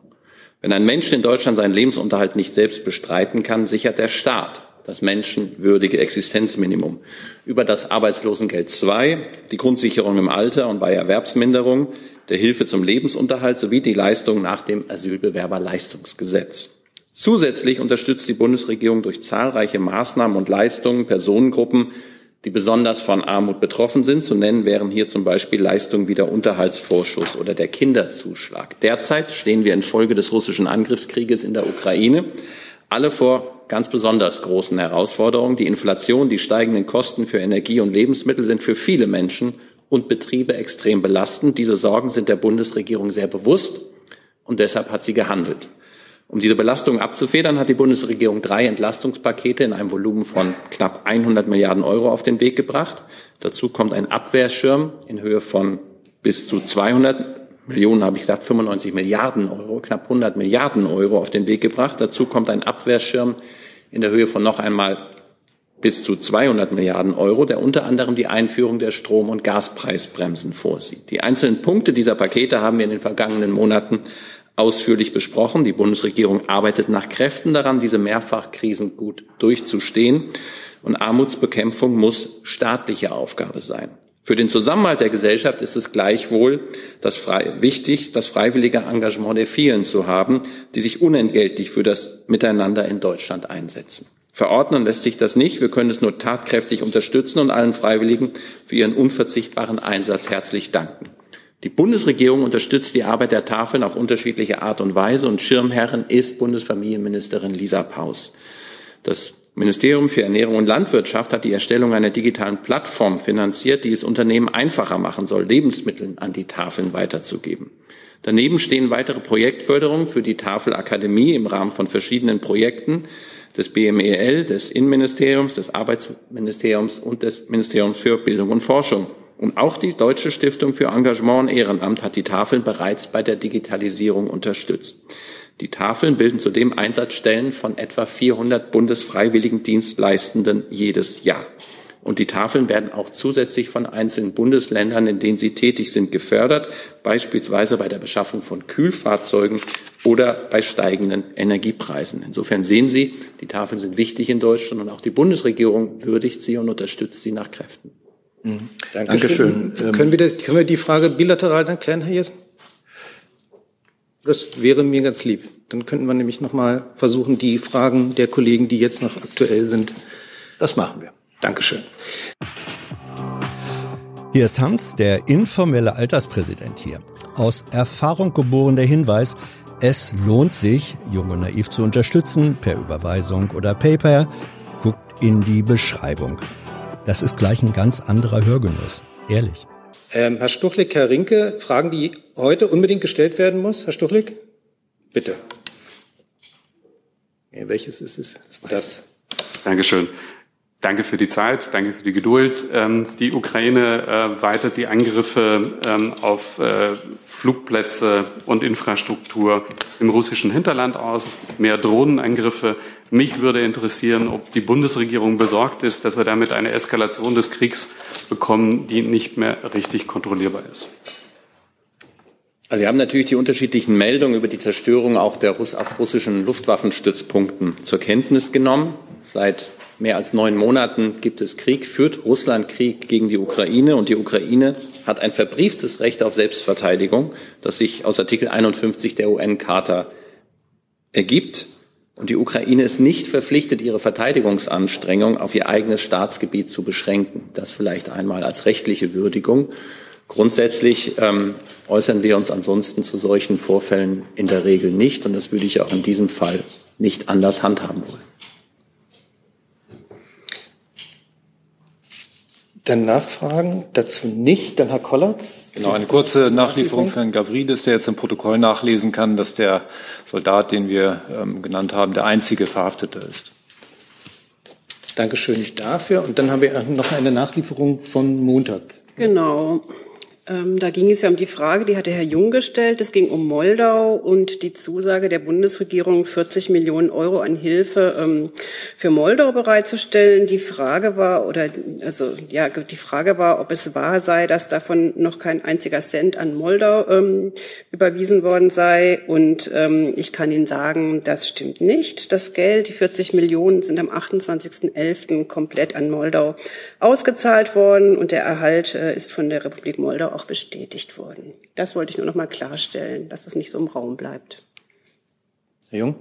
Wenn ein Mensch in Deutschland seinen Lebensunterhalt nicht selbst bestreiten kann, sichert der Staat das menschenwürdige Existenzminimum über das Arbeitslosengeld II, die Grundsicherung im Alter und bei Erwerbsminderung, der Hilfe zum Lebensunterhalt sowie die Leistungen nach dem Asylbewerberleistungsgesetz. Zusätzlich unterstützt die Bundesregierung durch zahlreiche Maßnahmen und Leistungen Personengruppen, die besonders von Armut betroffen sind. Zu nennen wären hier zum Beispiel Leistungen wie der Unterhaltsvorschuss oder der Kinderzuschlag. Derzeit stehen wir infolge des russischen Angriffskrieges in der Ukraine alle vor ganz besonders großen Herausforderungen. Die Inflation, die steigenden Kosten für Energie und Lebensmittel sind für viele Menschen und Betriebe extrem belastend. Diese Sorgen sind der Bundesregierung sehr bewusst und deshalb hat sie gehandelt. Um diese Belastung abzufedern, hat die Bundesregierung drei Entlastungspakete in einem Volumen von knapp 100 Milliarden Euro auf den Weg gebracht. Dazu kommt ein Abwehrschirm in Höhe von bis zu 200 Millionen, habe ich gesagt, 95 Milliarden Euro, knapp 100 Milliarden Euro auf den Weg gebracht. Dazu kommt ein Abwehrschirm in der Höhe von noch einmal bis zu 200 Milliarden Euro, der unter anderem die Einführung der Strom- und Gaspreisbremsen vorsieht. Die einzelnen Punkte dieser Pakete haben wir in den vergangenen Monaten ausführlich besprochen. Die Bundesregierung arbeitet nach Kräften daran, diese Mehrfachkrisen gut durchzustehen. Und Armutsbekämpfung muss staatliche Aufgabe sein. Für den Zusammenhalt der Gesellschaft ist es gleichwohl das frei, wichtig, das freiwillige Engagement der vielen zu haben, die sich unentgeltlich für das Miteinander in Deutschland einsetzen. Verordnen lässt sich das nicht. Wir können es nur tatkräftig unterstützen und allen Freiwilligen für ihren unverzichtbaren Einsatz herzlich danken. Die Bundesregierung unterstützt die Arbeit der Tafeln auf unterschiedliche Art und Weise und Schirmherrin ist Bundesfamilienministerin Lisa Paus. Das Ministerium für Ernährung und Landwirtschaft hat die Erstellung einer digitalen Plattform finanziert, die es Unternehmen einfacher machen soll, Lebensmittel an die Tafeln weiterzugeben. Daneben stehen weitere Projektförderungen für die Tafelakademie im Rahmen von verschiedenen Projekten des BMEL, des Innenministeriums, des Arbeitsministeriums und des Ministeriums für Bildung und Forschung. Und auch die Deutsche Stiftung für Engagement und Ehrenamt hat die Tafeln bereits bei der Digitalisierung unterstützt. Die Tafeln bilden zudem Einsatzstellen von etwa 400 Bundesfreiwilligendienstleistenden jedes Jahr. Und die Tafeln werden auch zusätzlich von einzelnen Bundesländern, in denen sie tätig sind, gefördert, beispielsweise bei der Beschaffung von Kühlfahrzeugen oder bei steigenden Energiepreisen. Insofern sehen Sie, die Tafeln sind wichtig in Deutschland und auch die Bundesregierung würdigt sie und unterstützt sie nach Kräften. Mhm. Dankeschön. Dankeschön. Können, wir das, können wir die Frage bilateral dann klären, Herr Jessen? Das wäre mir ganz lieb. Dann könnten wir nämlich noch mal versuchen, die Fragen der Kollegen, die jetzt noch aktuell sind. Das machen wir. Dankeschön. Hier ist Hans, der informelle Alterspräsident hier. Aus Erfahrung geboren der Hinweis, es lohnt sich, Jung und Naiv zu unterstützen, per Überweisung oder PayPal. Guckt in die Beschreibung. Das ist gleich ein ganz anderer Hörgenuss. Ehrlich. Ähm, Herr Stuchlik, Herr Rinke, Fragen, die heute unbedingt gestellt werden muss. Herr Stuchlik, bitte. Ja, welches ist es? Das. das. Dankeschön. Danke für die Zeit, danke für die Geduld. Ähm, die Ukraine äh, weitet die Angriffe ähm, auf äh, Flugplätze und Infrastruktur im russischen Hinterland aus. Es gibt mehr Drohnenangriffe. Mich würde interessieren, ob die Bundesregierung besorgt ist, dass wir damit eine Eskalation des Kriegs bekommen, die nicht mehr richtig kontrollierbar ist. Also wir haben natürlich die unterschiedlichen Meldungen über die Zerstörung auch der Russ auf russischen Luftwaffenstützpunkten zur Kenntnis genommen. Seit mehr als neun Monaten gibt es Krieg, führt Russland Krieg gegen die Ukraine und die Ukraine hat ein verbrieftes Recht auf Selbstverteidigung, das sich aus Artikel 51 der UN-Charta ergibt. Und die Ukraine ist nicht verpflichtet, ihre Verteidigungsanstrengungen auf ihr eigenes Staatsgebiet zu beschränken. Das vielleicht einmal als rechtliche Würdigung. Grundsätzlich ähm, äußern wir uns ansonsten zu solchen Vorfällen in der Regel nicht. Und das würde ich auch in diesem Fall nicht anders handhaben wollen. Dann Nachfragen dazu nicht. Dann Herr Kollatz. Genau, eine kurze Nachlieferung für Herrn Gavrilis, der jetzt im Protokoll nachlesen kann, dass der Soldat, den wir ähm, genannt haben, der einzige Verhaftete ist. Dankeschön dafür. Und dann haben wir noch eine Nachlieferung von Montag. Genau. Ähm, da ging es ja um die Frage, die hatte Herr Jung gestellt. Es ging um Moldau und die Zusage der Bundesregierung, 40 Millionen Euro an Hilfe ähm, für Moldau bereitzustellen. Die Frage war, oder also ja, die Frage war, ob es wahr sei, dass davon noch kein einziger Cent an Moldau ähm, überwiesen worden sei. Und ähm, ich kann Ihnen sagen, das stimmt nicht. Das Geld, die 40 Millionen, sind am 28.11. komplett an Moldau ausgezahlt worden und der Erhalt äh, ist von der Republik Moldau auch bestätigt worden. Das wollte ich nur noch mal klarstellen, dass es nicht so im Raum bleibt. Herr Jung?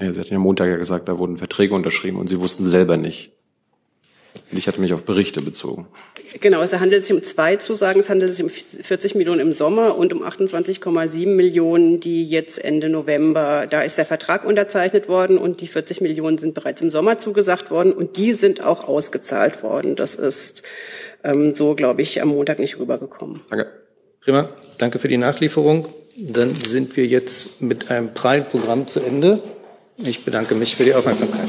Ja, Sie hatten ja Montag ja gesagt, da wurden Verträge unterschrieben und Sie wussten selber nicht. Und ich hatte mich auf Berichte bezogen. Genau, es handelt sich um zwei Zusagen. Es handelt sich um 40 Millionen im Sommer und um 28,7 Millionen, die jetzt Ende November, da ist der Vertrag unterzeichnet worden und die 40 Millionen sind bereits im Sommer zugesagt worden und die sind auch ausgezahlt worden. Das ist ähm, so, glaube ich, am Montag nicht rübergekommen. Danke. Prima. Danke für die Nachlieferung. Dann sind wir jetzt mit einem prallen Programm zu Ende. Ich bedanke mich für die Aufmerksamkeit.